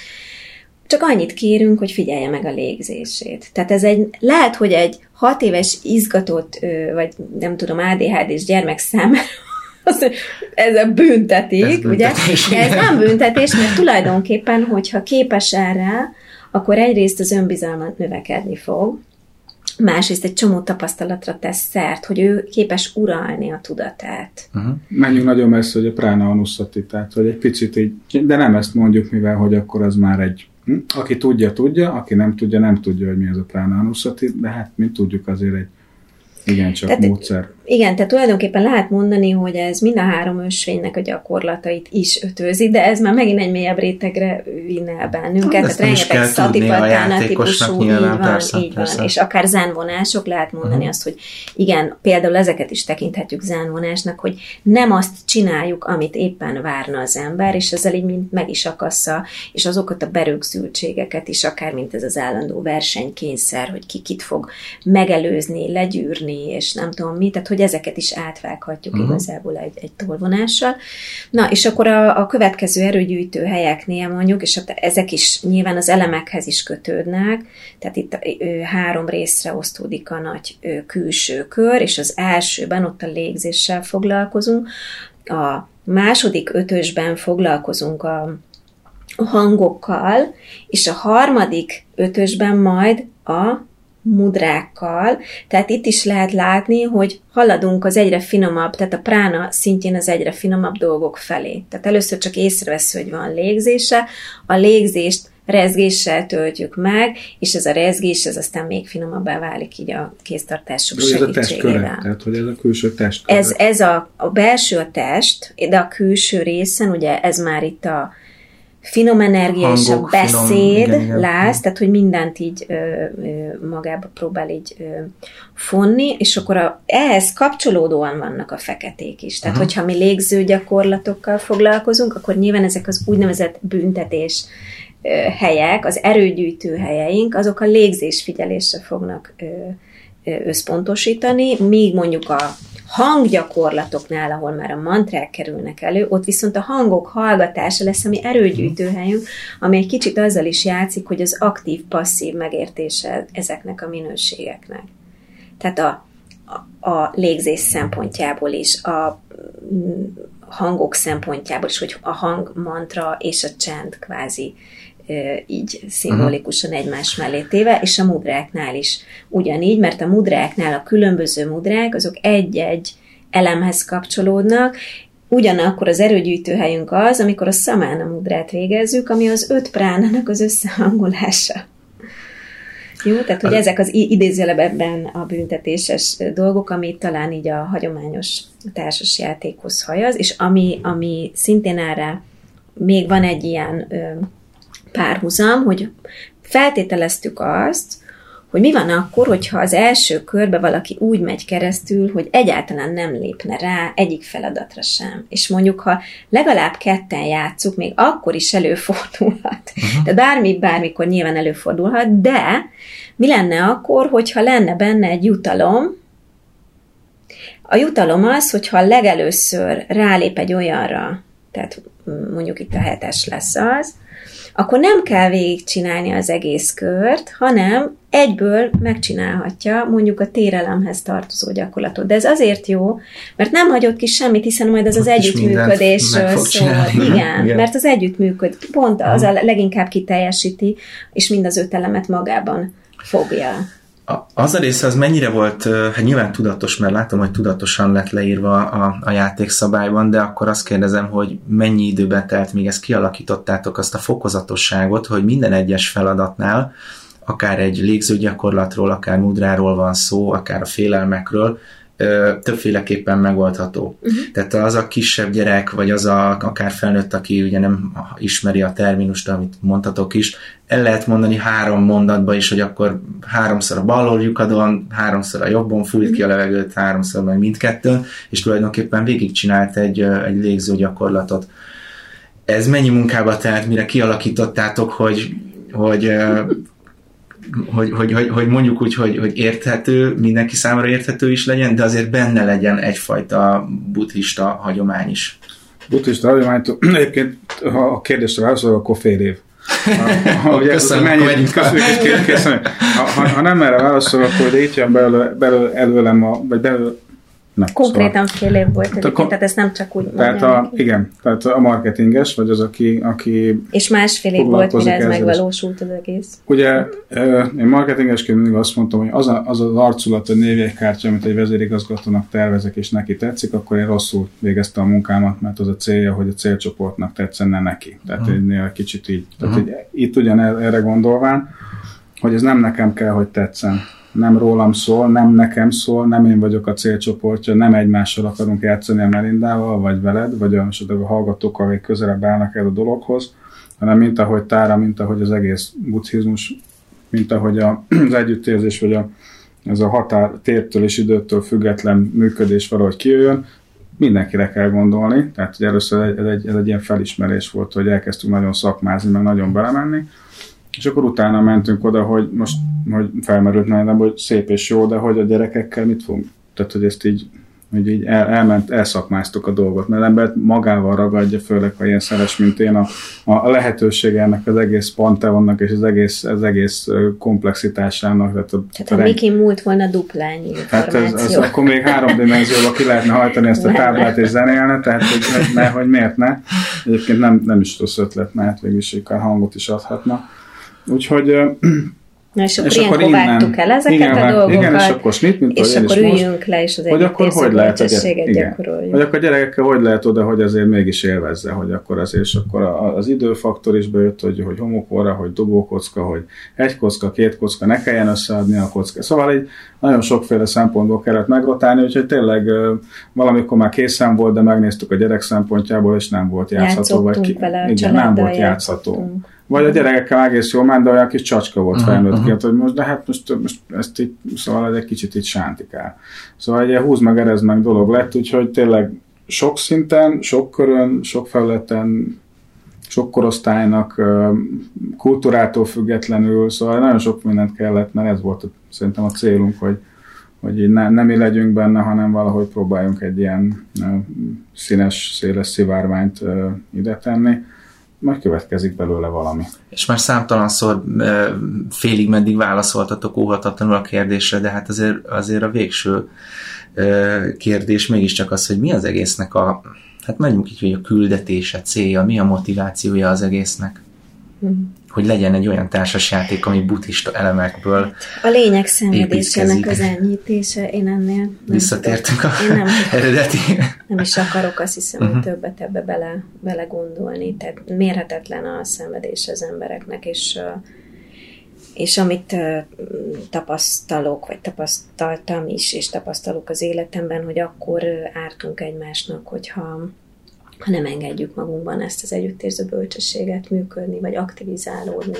Speaker 5: csak annyit kérünk, hogy figyelje meg a légzését. Tehát ez egy, lehet, hogy egy hat éves izgatott, vagy nem tudom, ADHD-s gyermek számára az, ez a büntetik,
Speaker 1: Ez
Speaker 5: ugye?
Speaker 1: büntetés,
Speaker 5: De ez nem büntetés, mert tulajdonképpen, hogyha képes erre, akkor egyrészt az önbizalmat növekedni fog, másrészt egy csomó tapasztalatra tesz szert, hogy ő képes uralni a tudatát.
Speaker 3: Uh-huh. Menjünk nagyon messze, hogy a prána anusszati, tehát hogy egy picit így, de nem ezt mondjuk, mivel hogy akkor az már egy? Aki tudja, tudja, aki nem tudja, nem tudja, hogy mi ez a prána anusszati, de hát mint tudjuk azért egy igen, csak tehát, módszer.
Speaker 5: Igen, tehát tulajdonképpen lehet mondani, hogy ez mind a három ösvénynek a gyakorlatait is ötőzi, de ez már megint egy mélyebb rétegre vinne el bennünket.
Speaker 1: Hát, tehát rengeteg szatipatána típusú,
Speaker 5: így van, persze, így persze. van. És akár zenvonások, lehet mondani uh-huh. azt, hogy igen, például ezeket is tekinthetjük zenvonásnak, hogy nem azt csináljuk, amit éppen várna az ember, és ezzel így mind meg is akassza, és azokat a berögzültségeket is, akár mint ez az állandó versenykényszer, hogy ki kit fog megelőzni, legyűrni, és nem tudom mi, tehát hogy hogy ezeket is átvághatjuk uh-huh. igazából egy, egy tolvonással. Na, és akkor a, a következő erőgyűjtő helyeknél mondjuk, és ezek is nyilván az elemekhez is kötődnek, tehát itt ö, három részre osztódik a nagy ö, külső kör, és az elsőben ott a légzéssel foglalkozunk, a második ötösben foglalkozunk a hangokkal, és a harmadik ötösben majd a mudrákkal, tehát itt is lehet látni, hogy haladunk az egyre finomabb, tehát a prána szintjén az egyre finomabb dolgok felé. Tehát először csak észrevesz, hogy van légzése, a légzést rezgéssel töltjük meg, és ez a rezgés, ez aztán még finomabbá válik így a kéztartások segítségével. Ez a testköre,
Speaker 3: tehát hogy ez a külső test.
Speaker 5: Ez, ez a, a belső a test, de a külső részen, ugye ez már itt a finom energia Hangok, és a beszéd finom, igen, láz, tehát hogy mindent így ö, ö, magába próbál így ö, fonni, és akkor a, ehhez kapcsolódóan vannak a feketék is. Tehát, uh-huh. hogyha mi légző gyakorlatokkal foglalkozunk, akkor nyilván ezek az úgynevezett büntetés ö, helyek, az erőgyűjtő helyeink, azok a légzés figyelésre fognak ö, összpontosítani, míg mondjuk a hanggyakorlatoknál, ahol már a mantrák kerülnek elő, ott viszont a hangok hallgatása lesz, ami erőgyűjtőhelyünk, ami egy kicsit azzal is játszik, hogy az aktív-passzív megértése ezeknek a minőségeknek. Tehát a, a, a légzés szempontjából is, a hangok szempontjából is, hogy a hang, mantra és a csend kvázi így szimbolikusan egymás mellé téve, és a mudráknál is ugyanígy, mert a mudráknál a különböző mudrák, azok egy-egy elemhez kapcsolódnak, Ugyanakkor az erőgyűjtőhelyünk az, amikor a szamána mudrát végezzük, ami az öt pránának az összehangolása. Jó, tehát hogy ezek az idézőjelebben a büntetéses dolgok, ami talán így a hagyományos társasjátékhoz hajaz, és ami, ami szintén erre még van egy ilyen párhuzam, hogy feltételeztük azt, hogy mi van akkor, hogyha az első körbe valaki úgy megy keresztül, hogy egyáltalán nem lépne rá egyik feladatra sem. És mondjuk, ha legalább ketten játszuk, még akkor is előfordulhat. Uh-huh. De bármi, bármikor nyilván előfordulhat, de mi lenne akkor, hogyha lenne benne egy jutalom, a jutalom az, hogyha legelőször rálép egy olyanra, tehát mondjuk itt a hetes lesz az, akkor nem kell végigcsinálni az egész kört, hanem egyből megcsinálhatja mondjuk a térelemhez tartozó gyakorlatot. De ez azért jó, mert nem hagyott ki semmit, hiszen majd az az együttműködésről szól. Igen, Igen, mert az együttműköd, pont az a leginkább kiteljesíti, és mind az öt elemet magában fogja
Speaker 1: az a része az mennyire volt, hát nyilván tudatos, mert látom, hogy tudatosan lett leírva a, a játékszabályban, de akkor azt kérdezem, hogy mennyi időbe telt, még ezt kialakítottátok azt a fokozatosságot, hogy minden egyes feladatnál, akár egy légzőgyakorlatról, akár mudráról van szó, akár a félelmekről, többféleképpen megoldható. Uh-huh. Tehát az a kisebb gyerek, vagy az a akár felnőtt, aki ugye nem ismeri a terminust, amit mondhatok is, el lehet mondani három mondatba is, hogy akkor háromszor a bal lyukadon, háromszor a jobbon fújt ki a levegőt, háromszor meg mindkettőn, és tulajdonképpen végigcsinált egy, egy légző gyakorlatot. Ez mennyi munkába telt, mire kialakítottátok, hogy, hogy hogy, hogy, hogy, hogy mondjuk úgy, hogy, hogy érthető, mindenki számára érthető is legyen, de azért benne legyen egyfajta buddhista hagyomány is.
Speaker 3: Buddhista hagyomány, egyébként ha a kérdésre válaszol, akkor fél év.
Speaker 1: Ha, ha, ugye, köszönöm, mennyi,
Speaker 3: köszönjük, köszönjük. Ha, ha, ha, nem erre válaszol, akkor itt jön belőle, belőle előlem, a, vagy belőle,
Speaker 5: Konkrétan fél év volt
Speaker 3: Tehát
Speaker 5: egyébként,
Speaker 3: a-
Speaker 5: tehát ezt nem csak úgy
Speaker 3: Tehát
Speaker 5: mondja
Speaker 3: a,
Speaker 5: neki.
Speaker 3: igen, tehát a marketinges, vagy az, aki, aki
Speaker 5: És másfél év volt, mire ez megvalósult az egész.
Speaker 3: Ugye én marketingesként mindig azt mondtam, hogy az, a, az az arculat, a névjegykártya, amit egy vezérigazgatónak tervezek, és neki tetszik, akkor én rosszul végeztem a munkámat, mert az a célja, hogy a célcsoportnak tetszen, ne neki. Tehát uh-huh. egy néha kicsit így. Tehát uh-huh. itt ugyan er- erre gondolván, hogy ez nem nekem kell, hogy tetszen. Nem rólam szól, nem nekem szól, nem én vagyok a célcsoportja, nem egymással akarunk játszani a Melindával, vagy veled, vagy a, esetleg a hallgatókkal, akik közelebb állnak el a dologhoz, hanem mint ahogy Tára, mint ahogy az egész buddhizmus, mint ahogy a, az együttérzés, vagy a, ez a határ tértől és időtől független működés valahogy kijöjjön, mindenkire kell gondolni, tehát hogy először ez egy, ez egy ilyen felismerés volt, hogy elkezdtünk nagyon szakmázni, meg nagyon belemenni, és akkor utána mentünk oda, hogy most hogy felmerült nálam, hogy szép és jó, de hogy a gyerekekkel mit fogunk? Tehát, hogy ezt így, hogy így el, elment, elszakmáztuk a dolgot, mert embert magával ragadja, főleg, ha ilyen szeres, mint én, a, a lehetősége ennek az egész panteonnak és az egész, az egész komplexitásának. Tehát, a,
Speaker 5: Tehát ha Miki múlt volna duplányi
Speaker 3: Hát ez, ez akkor még három dimenzióba ki lehetne hajtani ezt a táblát és zenélne, tehát hogy, ne, hogy miért ne. Egyébként nem, nem is rossz ötlet, mert végül is hangot is adhatna. Úgyhogy
Speaker 5: Na és akkor
Speaker 3: és
Speaker 5: ilyenkor
Speaker 3: akkor innen-
Speaker 5: vágtuk el ezeket
Speaker 3: igen,
Speaker 5: a dolgokat,
Speaker 3: igen, és akkor snit, mint
Speaker 5: és akkor
Speaker 3: is most,
Speaker 5: üljünk le, és az
Speaker 3: hogy akkor hogy lehet
Speaker 5: együttérző
Speaker 3: igen. Hogy akkor a gyerekekkel hogy lehet oda, hogy azért mégis élvezze, hogy akkor azért, és akkor a- az időfaktor is bejött, hogy, hogy homokóra, hogy dobókocka, hogy egy kocka, két kocka, ne kelljen összeadni a kocka. Szóval így nagyon sokféle szempontból kellett megrotálni, úgyhogy tényleg valamikor már készen volt, de megnéztük a gyerek szempontjából, és nem volt játszható. Vagy
Speaker 5: Játszottunk vele,
Speaker 3: igen, nem volt játszható.
Speaker 5: játszottunk.
Speaker 3: Vagy a gyerekekkel egész jól ment, de olyan kis csacska volt
Speaker 1: Aha,
Speaker 3: felnőttként, hogy most, de hát most, most ezt így, szóval ez egy kicsit így sántikál. Szóval egy ilyen húz meg, erez meg dolog lett, úgyhogy tényleg sok szinten, sok körön, sok felületen, sok korosztálynak, kultúrától függetlenül, szóval nagyon sok mindent kellett, mert ez volt a, szerintem a célunk, hogy, hogy így ne, nem mi legyünk benne, hanem valahogy próbáljunk egy ilyen színes, széles szivárványt ide tenni, majd következik belőle valami.
Speaker 1: És már számtalanszor félig meddig válaszoltatok óhatatlanul a kérdésre, de hát azért, azért a végső kérdés mégiscsak az, hogy mi az egésznek a, hát mondjuk így, hogy a küldetése, célja, mi a motivációja az egésznek.
Speaker 5: Mhm.
Speaker 1: Hogy legyen egy olyan társasjáték, ami buddhista elemekből
Speaker 5: A lényeg szenvedésének az enyhítése, én ennél
Speaker 1: visszatértünk a.
Speaker 5: Én nem,
Speaker 1: eredeti.
Speaker 5: nem is akarok azt hiszem,
Speaker 1: Mhm.
Speaker 5: hogy többet ebbe bele, bele gondolni. Tehát mérhetetlen a szenvedés az embereknek, és és amit tapasztalok, vagy tapasztaltam is, és tapasztalok az életemben, hogy akkor ártunk egymásnak, hogyha ha nem engedjük magunkban ezt az együttérző bölcsességet működni, vagy aktivizálódni.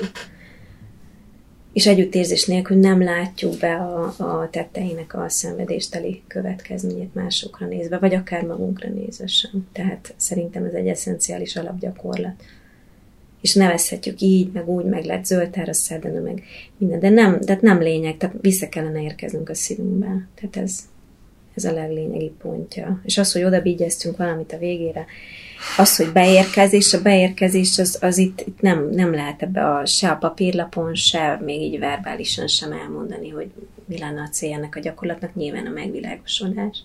Speaker 5: És együttérzés nélkül nem látjuk be a, a tetteinek a szenvedésteli következményét másokra nézve, vagy akár magunkra nézve sem. Tehát szerintem ez egy eszenciális alapgyakorlat. És nevezhetjük így, meg úgy, meg lett zöld szerdene, meg minden, de nem, de nem lényeg, tehát vissza kellene érkeznünk a szívünkbe. Tehát ez, ez a leglényegi pontja. És az, hogy oda valamit a végére, az, hogy beérkezés, a beérkezés az, az itt, itt nem, nem lehet ebbe a, se a papírlapon, se még így verbálisan sem elmondani, hogy mi lenne a célja ennek a gyakorlatnak, nyilván a megvilágosodás.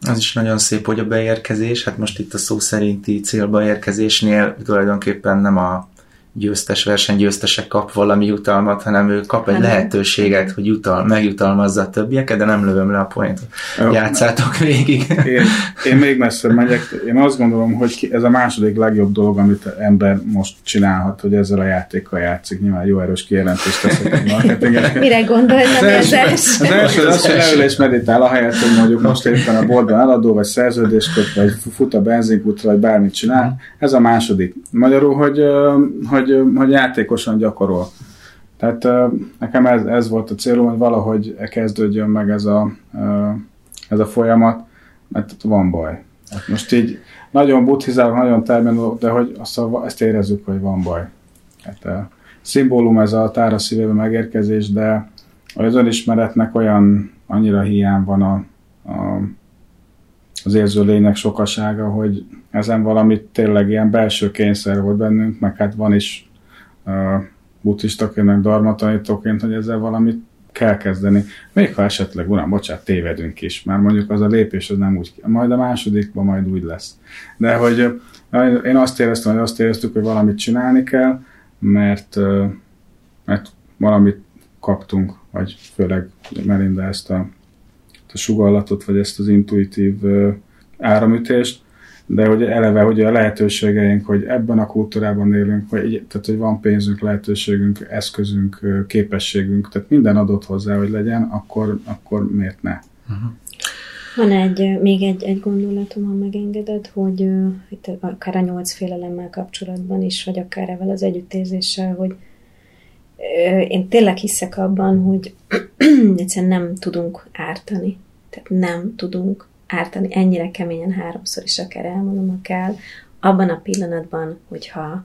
Speaker 1: Az is nagyon szép, hogy a beérkezés, hát most itt a szó szerinti célba érkezésnél tulajdonképpen nem a győztes versenygyőztesek kap valami jutalmat, hanem ő kap egy
Speaker 5: Hanem-
Speaker 1: lehetőséget, hogy jutal, megjutalmazza a többieket, de nem lövöm le a pointot. Játszátok végig.
Speaker 3: Én, én még messzebb megyek. Én azt gondolom, hogy ez a második legjobb dolog, amit ember most csinálhat, hogy ezzel a játékkal játszik. Nyilván jó erős kijelentést teszek a marketingesnek.
Speaker 5: Mire gondolj,
Speaker 3: Az
Speaker 5: nem
Speaker 3: első,
Speaker 5: érzés?
Speaker 3: az első az, hogy leül és meditál, ahelyett, hogy mondjuk most éppen a boltban eladó, vagy szerződést köt, vagy fut a benzinkútra, vagy bármit csinál. Ez a második. Magyarul, hogy, ö, hogy, hogy játékosan gyakorol. Tehát nekem ez, ez volt a célom, hogy valahogy kezdődjön meg ez a, ez a folyamat, mert van baj. Hát most így nagyon buddhizálok, nagyon terminálok, de hogy azt ezt érezzük, hogy van baj. Hát, szimbólum ez a tára szívébe megérkezés, de az önismeretnek olyan annyira hiány van a, a, az érző lények sokasága, hogy ezen valami tényleg ilyen belső kényszer volt bennünk, meg hát van is uh, buddhistaként, meg dharma tanítóként, hogy ezzel valamit kell kezdeni, még ha esetleg, uram, bocsánat, tévedünk is, már mondjuk az a lépés az nem úgy, majd a másodikban majd úgy lesz. De hogy én azt éreztem, hogy azt éreztük, hogy valamit csinálni kell, mert, mert valamit kaptunk, vagy főleg Melinda ezt a, a sugallatot, vagy ezt az intuitív áramütést, de hogy eleve, hogy a lehetőségeink, hogy ebben a kultúrában élünk, hogy, tehát, hogy van pénzünk, lehetőségünk, eszközünk, képességünk, tehát minden adott hozzá, hogy legyen, akkor, akkor miért ne? Uh-huh.
Speaker 5: Van egy, még egy, egy gondolatom, ha megengeded, hogy uh, itt akár a nyolc félelemmel kapcsolatban is, vagy akár ezzel az együttérzéssel, hogy én tényleg hiszek abban, hogy egyszerűen nem tudunk ártani. Tehát nem tudunk ártani ennyire keményen háromszor is akár elmondom, ha kell, abban a pillanatban, hogyha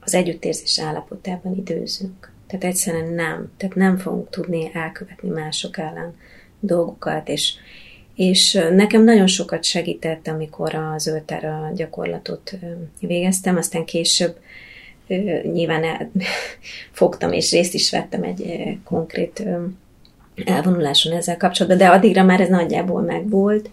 Speaker 5: az együttérzés állapotában időzünk. Tehát egyszerűen nem. Tehát nem fogunk tudni elkövetni mások ellen dolgokat, és, és nekem nagyon sokat segített, amikor a zöldtára gyakorlatot végeztem, aztán később nyilván el, fogtam és részt is vettem egy konkrét elvonuláson ezzel kapcsolatban, de addigra már ez nagyjából megvolt,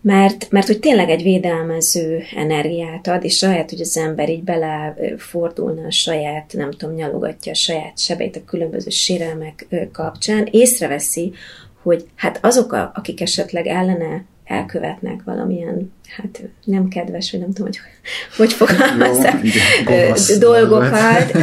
Speaker 5: mert, mert hogy tényleg egy védelmező energiát ad, és ahelyett, hogy az ember így belefordulna a saját, nem tudom, nyalogatja a saját sebeit a különböző sérelmek kapcsán, észreveszi, hogy hát azok, a, akik esetleg ellene elkövetnek valamilyen, hát nem kedves, vagy nem tudom, hogy hogy fogalmazzák dolgokat,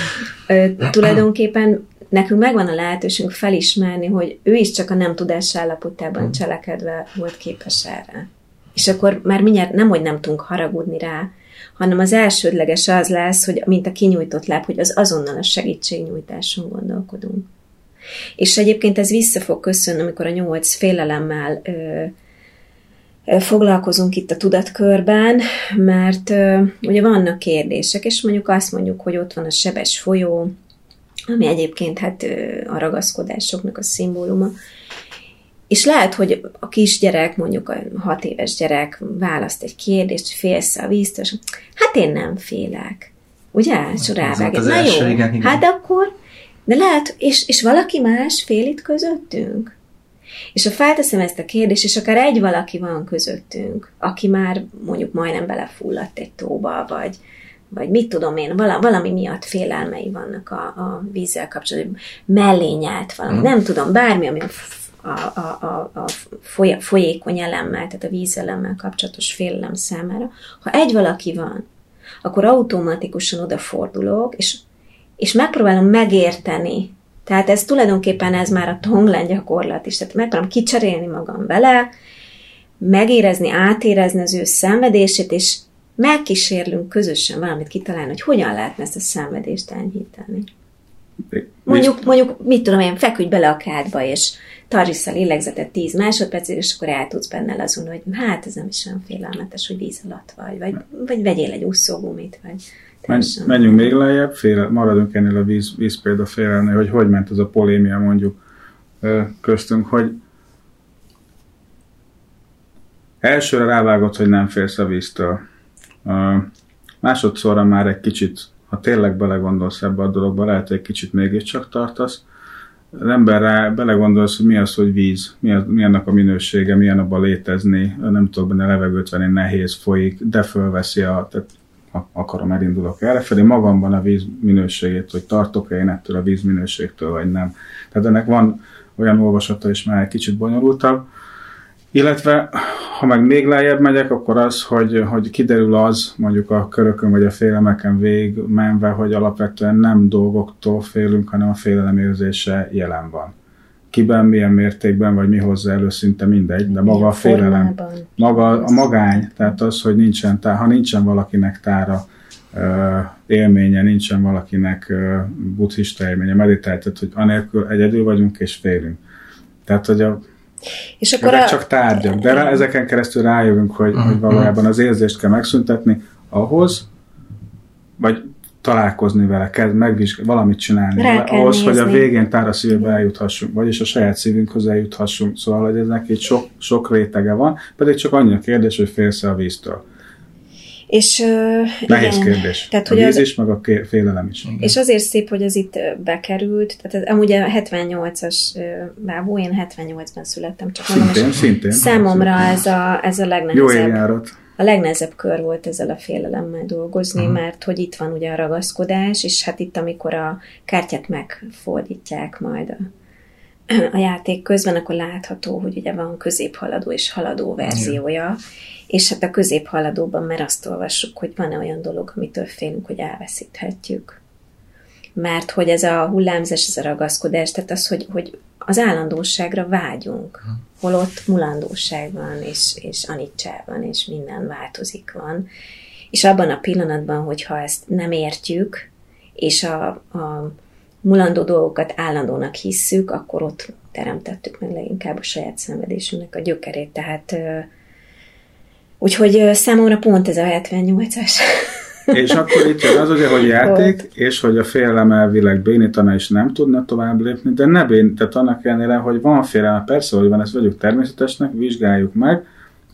Speaker 5: tulajdonképpen nekünk megvan a lehetőségünk felismerni, hogy ő is csak a nem tudás állapotában hmm. cselekedve volt képes erre. És akkor már mindjárt nem, hogy nem tudunk haragudni rá, hanem az elsődleges az lesz, hogy mint a kinyújtott láb, hogy az azonnal a segítségnyújtáson gondolkodunk. És egyébként ez vissza fog köszönni, amikor a nyolc félelemmel ö, foglalkozunk itt a tudatkörben, mert ugye vannak kérdések, és mondjuk azt mondjuk, hogy ott van a sebes folyó, ami egyébként hát a ragaszkodásoknak a szimbóluma. És lehet, hogy a kisgyerek, mondjuk a hat éves gyerek választ egy kérdést, félsz a víztől, és hát én nem félek. Ugye? És rávág. Na jó, igen, igen. hát akkor, de lehet, és, és valaki más fél itt közöttünk? És ha felteszem ezt a kérdést, és akár egy valaki van közöttünk, aki már mondjuk majdnem belefulladt egy tóba, vagy, vagy mit tudom én, valami miatt félelmei vannak a, a vízzel kapcsolatban, mellé nyált valami, hmm. nem tudom, bármi, ami a, a, a, a foly, folyékony elemmel, tehát a vízelemmel kapcsolatos félelem számára. Ha egy valaki van, akkor automatikusan odafordulok, és, és megpróbálom megérteni, tehát ez tulajdonképpen ez már a tonglen gyakorlat is, tehát megpróbálom kicserélni magam vele, megérezni, átérezni az ő szenvedését, és megkísérlünk közösen valamit kitalálni, hogy hogyan lehetne ezt a szenvedést enyhíteni. Mondjuk, mondjuk, mit tudom én, feküdj bele a kádba, és tartsd vissza a lélegzetet 10 másodpercig, és akkor el tudsz benne lazulni, hogy hát ez nem is olyan félelmetes, hogy víz alatt vagy, vagy, vagy vegyél egy úszógumit, vagy
Speaker 3: Men, menjünk még lejjebb, fél, maradjunk ennél a víz, víz példa félelni, hogy hogy ment ez a polémia mondjuk köztünk, hogy elsőre rávágott, hogy nem félsz a víztől Másodszorra már egy kicsit, ha tényleg belegondolsz ebbe a dologba, lehet, hogy egy kicsit mégiscsak tartasz. Az ember rá belegondolsz, hogy mi az, hogy víz, mi, az, mi annak a minősége, milyen abban létezni, nem tudok benne levegőt venni, nehéz, folyik, de fölveszi a, tehát akarom, elindulok errefelé, magamban a víz minőségét, hogy tartok-e én ettől a víz minőségtől, vagy nem. Tehát ennek van olyan olvasata is már egy kicsit bonyolultabb. Illetve, ha meg még lejjebb megyek, akkor az, hogy, hogy kiderül az, mondjuk a körökön vagy a félemeken végig menve, hogy alapvetően nem dolgoktól félünk, hanem a félelem érzése jelen van. Kiben, milyen mértékben, vagy mi hozzá elő, szinte mindegy, de maga a félelem, maga a magány, tehát az, hogy nincsen, tehát ha nincsen valakinek tára, élménye, nincsen valakinek buddhista élménye, meditált, hogy anélkül egyedül vagyunk és félünk. Tehát, hogy a és akkor Ezek a... csak tárgyak, de rá, ezeken keresztül rájövünk, hogy, uh-huh. hogy valójában az érzést kell megszüntetni ahhoz, vagy találkozni vele, kezd megvizsgálni, valamit csinálni vele, ahhoz, nézni. hogy a végén tára szívbe eljuthassunk, vagyis a saját szívünkhöz eljuthassunk. Szóval, hogy eznek egy sok, sok rétege van, pedig csak annyi a kérdés, hogy félsz a víztől.
Speaker 5: És, uh,
Speaker 3: Nehéz
Speaker 5: igen,
Speaker 3: kérdés.
Speaker 5: Tehát,
Speaker 3: a
Speaker 5: hogy
Speaker 3: víz
Speaker 5: az,
Speaker 3: is, meg a ké- félelem is.
Speaker 5: és azért szép, hogy ez itt bekerült, tehát ez, amúgy a 78-as ö, bábú, én 78-ban születtem, csak mondom,
Speaker 3: Szintén,
Speaker 5: számomra ez a, ez a
Speaker 3: Jó
Speaker 5: legnehezebb
Speaker 3: évjárat.
Speaker 5: A legnehezebb kör volt ezzel a félelemmel dolgozni, uh-huh. mert hogy itt van ugye a ragaszkodás, és hát itt, amikor a kártyát megfordítják majd a, a játék közben, akkor látható, hogy ugye van középhaladó és haladó verziója, uh-huh. és hát a középhaladóban már azt olvassuk, hogy van olyan dolog, amitől félünk, hogy elveszíthetjük. Mert hogy ez a hullámzás, ez a ragaszkodás, tehát az, hogy, hogy az állandóságra vágyunk, holott mulandóság van, és, és anicsá van, és minden változik van. És abban a pillanatban, hogyha ezt nem értjük, és a, a mulandó dolgokat állandónak hisszük, akkor ott teremtettük meg leginkább a saját szenvedésünknek a gyökerét. Tehát úgyhogy számomra pont ez a 78-as.
Speaker 3: És akkor itt jön az ugye, hogy játék, és hogy a félelem elvileg bénítana és nem tudna tovább lépni, de ne bén, tehát annak ellenére, hogy van félelem, persze, hogy van, ezt vegyük természetesnek, vizsgáljuk meg,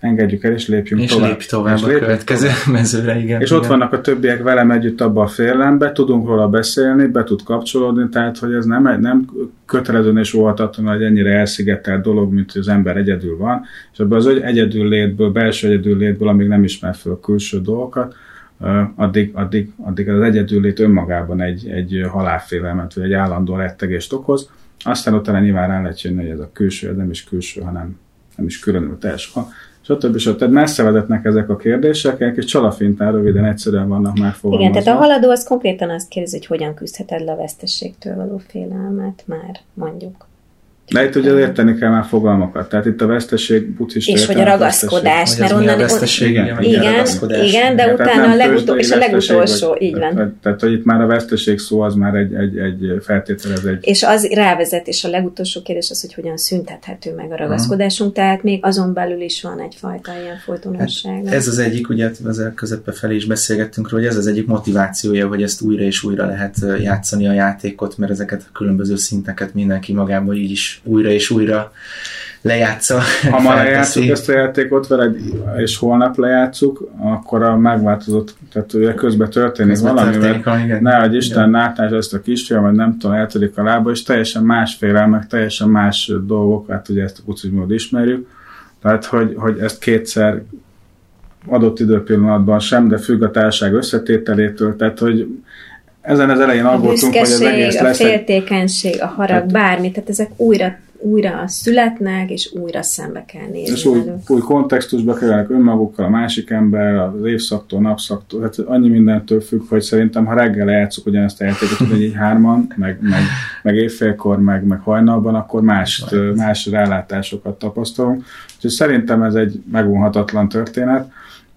Speaker 3: engedjük el, és lépjünk
Speaker 1: És
Speaker 3: tovább.
Speaker 1: lépj tovább
Speaker 3: És
Speaker 1: a
Speaker 3: lépjünk
Speaker 1: következő mezőre, igen.
Speaker 3: És
Speaker 1: igen.
Speaker 3: ott vannak a többiek velem együtt abban a félelembe, tudunk róla beszélni, be tud kapcsolódni, tehát hogy ez nem, nem kötelezően és óhatatlan, hogy ennyire elszigetelt dolog, mint hogy az ember egyedül van, és ebből az egy- egyedül létből, belső egyedül létből, amíg nem ismer föl külső dolgokat, addig, addig, addig az egyedül lét önmagában egy, egy halálfélelmet, vagy egy állandó rettegést okoz, aztán utána nyilván rá lehet jönni, hogy ez a külső, ez nem is külső, hanem nem is különül teljes stb. stb. Tehát messze vezetnek ezek a kérdések, kis csalafintán röviden egyszerűen vannak már
Speaker 5: Igen, tehát a haladó az konkrétan azt kérdezi, hogy hogyan küzdheted le a vesztességtől való félelmet, már mondjuk.
Speaker 3: De itt ugye érteni kell már fogalmakat. Tehát itt a veszteség buddhista
Speaker 5: És hogy a ragaszkodás, mert
Speaker 1: mi a
Speaker 5: onnan...
Speaker 1: veszteség,
Speaker 3: igen,
Speaker 1: igen, a
Speaker 5: Igen,
Speaker 1: ragaszkodás.
Speaker 5: igen, de utána a legutó,
Speaker 3: tőzsdei
Speaker 5: és a legutolsó,
Speaker 3: vagy-
Speaker 5: így van.
Speaker 3: Tehát, tehát, hogy itt már a veszteség szó az már egy, egy, egy feltételez egy...
Speaker 5: És az rávezet, és a legutolsó kérdés az, hogy hogyan szüntethető meg a ragaszkodásunk, tehát még azon belül is van egyfajta ilyen folytonosság.
Speaker 1: Hát Ez az egyik, ugye az közepe felé is beszélgettünk róla, hogy ez az egyik motivációja, hogy ezt újra és újra lehet játszani a játékot, mert ezeket a különböző szinteket mindenki magában így is újra és újra lejátsza.
Speaker 3: Ha ma lejátszuk ezt a játékot veled, és holnap lejátszuk, akkor a megváltozott, tehát ugye közben történik
Speaker 1: Közben
Speaker 3: valami, mert ne, hogy Isten látás ezt a kisfiam, vagy nem tudom, eltörik a lába, és teljesen más félelmek, teljesen más dolgok, hát ugye ezt a kucimód ismerjük, tehát hogy, hogy ezt kétszer adott időpillanatban sem, de függ a társaság összetételétől, tehát hogy ezen az elején
Speaker 5: a
Speaker 3: aggódtunk, hogy az egész
Speaker 5: a
Speaker 3: lesz egy
Speaker 5: féltékenység, a harag,
Speaker 3: Tehát-
Speaker 5: bármi, tehát ezek újra, újra születnek, és újra szembe kell nézni
Speaker 3: és új,
Speaker 5: velük.
Speaker 3: új kontextusba kerülnek önmagukkal, a másik ember, az évszaktól, napszaktól, hát annyi mindentől függ, hogy szerintem, ha reggel lejátszuk ugyanezt a játékot, hogy így hárman, meg, meg, meg évfélkor, meg, meg hajnalban, akkor más, más rálátásokat tapasztalunk. Úgyhogy szerintem ez egy megunhatatlan történet,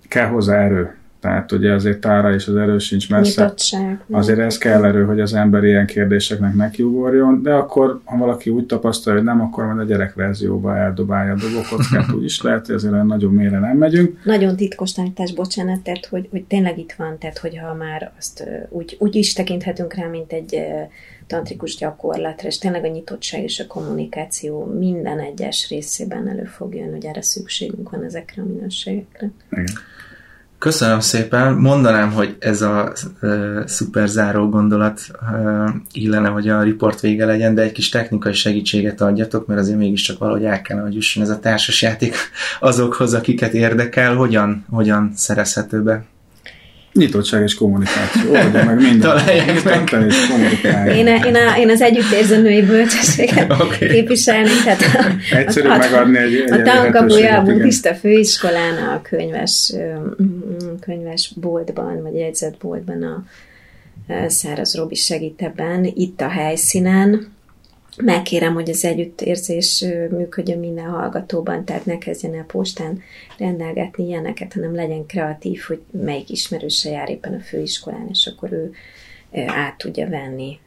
Speaker 3: kell hozzá erő. Tehát ugye azért tára és az erő sincs messze.
Speaker 5: Nyitottság.
Speaker 3: Azért ez kell erő, hogy az ember ilyen kérdéseknek nekiugorjon, de akkor, ha valaki úgy tapasztalja, hogy nem, akkor majd a gyerekverzióba eldobálja a dobókockát, úgy is lehet, hogy azért olyan nagyon mélyre nem megyünk.
Speaker 5: Nagyon titkos tanítás, bocsánat, tehát hogy, hogy tényleg itt van, tehát hogyha már azt úgy, úgy is tekinthetünk rá, mint egy tantrikus gyakorlatra, és tényleg a nyitottság és a kommunikáció minden egyes részében elő fog jönni, hogy erre szükségünk van ezekre a minőségekre.
Speaker 3: Igen.
Speaker 1: Köszönöm szépen. Mondanám, hogy ez a uh, szuper záró gondolat uh, illene, hogy a riport vége legyen, de egy kis technikai segítséget adjatok, mert azért mégiscsak valahogy el kellene, hogy jusson ez a társasjáték azokhoz, akiket érdekel. Hogyan, hogyan szerezhető be?
Speaker 3: Nyitottság és kommunikáció, oldja meg minden.
Speaker 1: Találják meg.
Speaker 3: És kommunikálj.
Speaker 5: Én, a, én, a, én az együttérző női bölcsességet okay. képviselnék, tehát a,
Speaker 3: Egyszerű
Speaker 5: a,
Speaker 3: megadni egy, egy
Speaker 5: a tankapuja a buddhista főiskolán, a könyves, mm, könyves boltban, vagy jegyzetboltban a Száraz Robi segít ebben, itt a helyszínen. Megkérem, hogy az együttérzés működjön minden hallgatóban, tehát ne kezdjen el postán rendelgetni ilyeneket, hanem legyen kreatív, hogy melyik ismerőse jár éppen a főiskolán, és akkor ő át tudja venni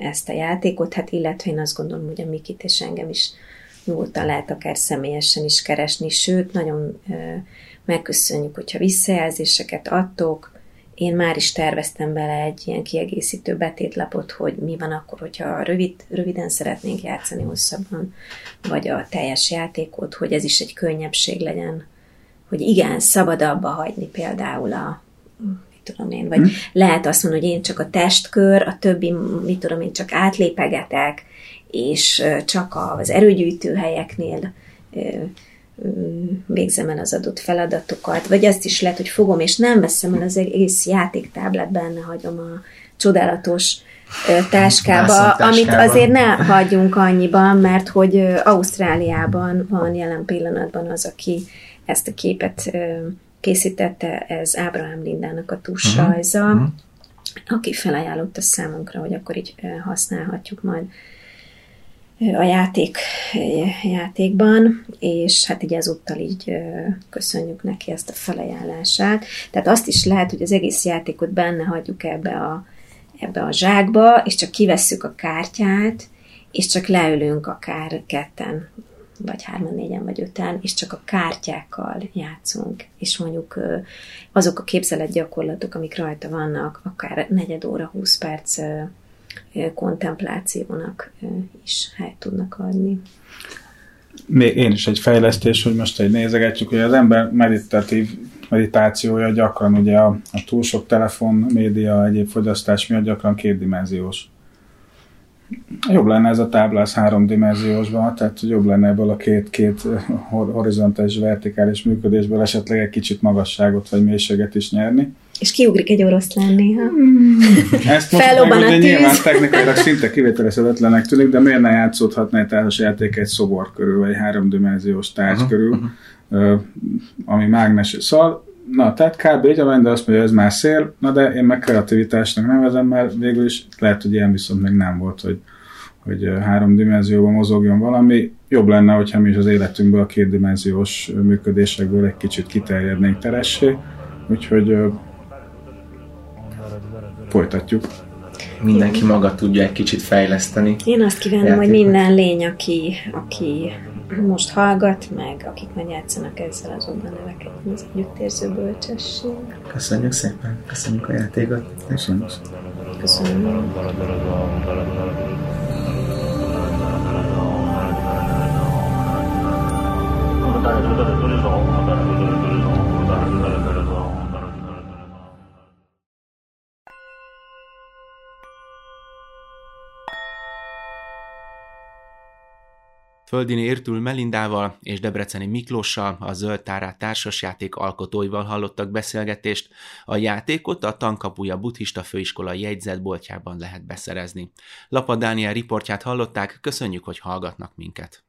Speaker 5: ezt a játékot. Hát illetve én azt gondolom, hogy a Mikit és engem is nyugodtan lehet akár személyesen is keresni, sőt, nagyon megköszönjük, hogyha visszajelzéseket adtok. Én már is terveztem bele egy ilyen kiegészítő betétlapot, hogy mi van akkor, hogyha rövid, röviden szeretnénk játszani hosszabban, vagy a teljes játékot, hogy ez is egy könnyebbség legyen, hogy igen, szabad abba hagyni például a mit tudom én, vagy hmm. lehet azt mondani, hogy én csak a testkör, a többi, mit tudom én, csak átlépegetek, és csak az erőgyűjtő helyeknél végzem el az adott feladatokat, vagy azt is lehet, hogy fogom, és nem veszem el az egész játéktáblát, benne hagyom a csodálatos táskába, amit azért ne hagyjunk annyiban, mert hogy Ausztráliában van jelen pillanatban az, aki ezt a képet készítette, ez Ábrahám Lindának a tusrajza, uh-huh. uh-huh. aki felajánlotta számunkra, hogy akkor így használhatjuk majd a játék, játékban, és hát így ezúttal így köszönjük neki ezt a felajánlását. Tehát azt is lehet, hogy az egész játékot benne hagyjuk ebbe a, ebbe a zsákba, és csak kivesszük a kártyát, és csak leülünk akár ketten, vagy hárman, négyen, vagy öten, és csak a kártyákkal játszunk, és mondjuk azok a képzeletgyakorlatok, amik rajta vannak, akár negyed óra, 20 perc kontemplációnak is helyt tudnak adni.
Speaker 3: Még én is egy fejlesztés, hogy most egy nézegetjük, hogy az ember meditatív meditációja gyakran ugye a, a túl sok telefon, média, egyéb fogyasztás miatt gyakran kétdimenziós. Jobb lenne ez a táblás háromdimenziósban, tehát jobb lenne ebből a két-két horizontális, vertikális működésből esetleg egy kicsit magasságot vagy mélységet is nyerni.
Speaker 5: És kiugrik egy oroszlán néha.
Speaker 3: Hmm. Ezt most Fellobban meg, a tűz. nyilván technikailag szinte kivételezhetetlenek tűnik, de miért ne játszódhatna egy társasjáték egy szobor körül, vagy egy háromdimenziós tárgy uh-huh, körül, uh-huh. ami mágnes. Szóval Na, tehát kb. így a de azt mondja, ez már szél, na de én meg kreativitásnak nevezem, mert végül is lehet, hogy ilyen viszont még nem volt, hogy, hogy három dimenzióban mozogjon valami. Jobb lenne, hogyha mi is az életünkből a kétdimenziós működésekből egy kicsit kiterjednénk teressé, úgyhogy folytatjuk.
Speaker 1: Mindenki maga tudja egy kicsit fejleszteni.
Speaker 5: Én azt kívánom, hogy minden lény, aki, aki most hallgat meg, akik majd játszanak ezzel azonban növekedni az együttérző bölcsesség.
Speaker 1: Köszönjük szépen, köszönjük a játékot.
Speaker 3: Köszönjük.
Speaker 5: Köszönöm.
Speaker 1: Földini Értül Melindával és Debreceni Miklóssal, a Zöld Tárát társasjáték alkotóival hallottak beszélgetést. A játékot a Tankapuja Buddhista Főiskola jegyzetboltjában lehet beszerezni. Lapa Dániel riportját hallották, köszönjük, hogy hallgatnak minket.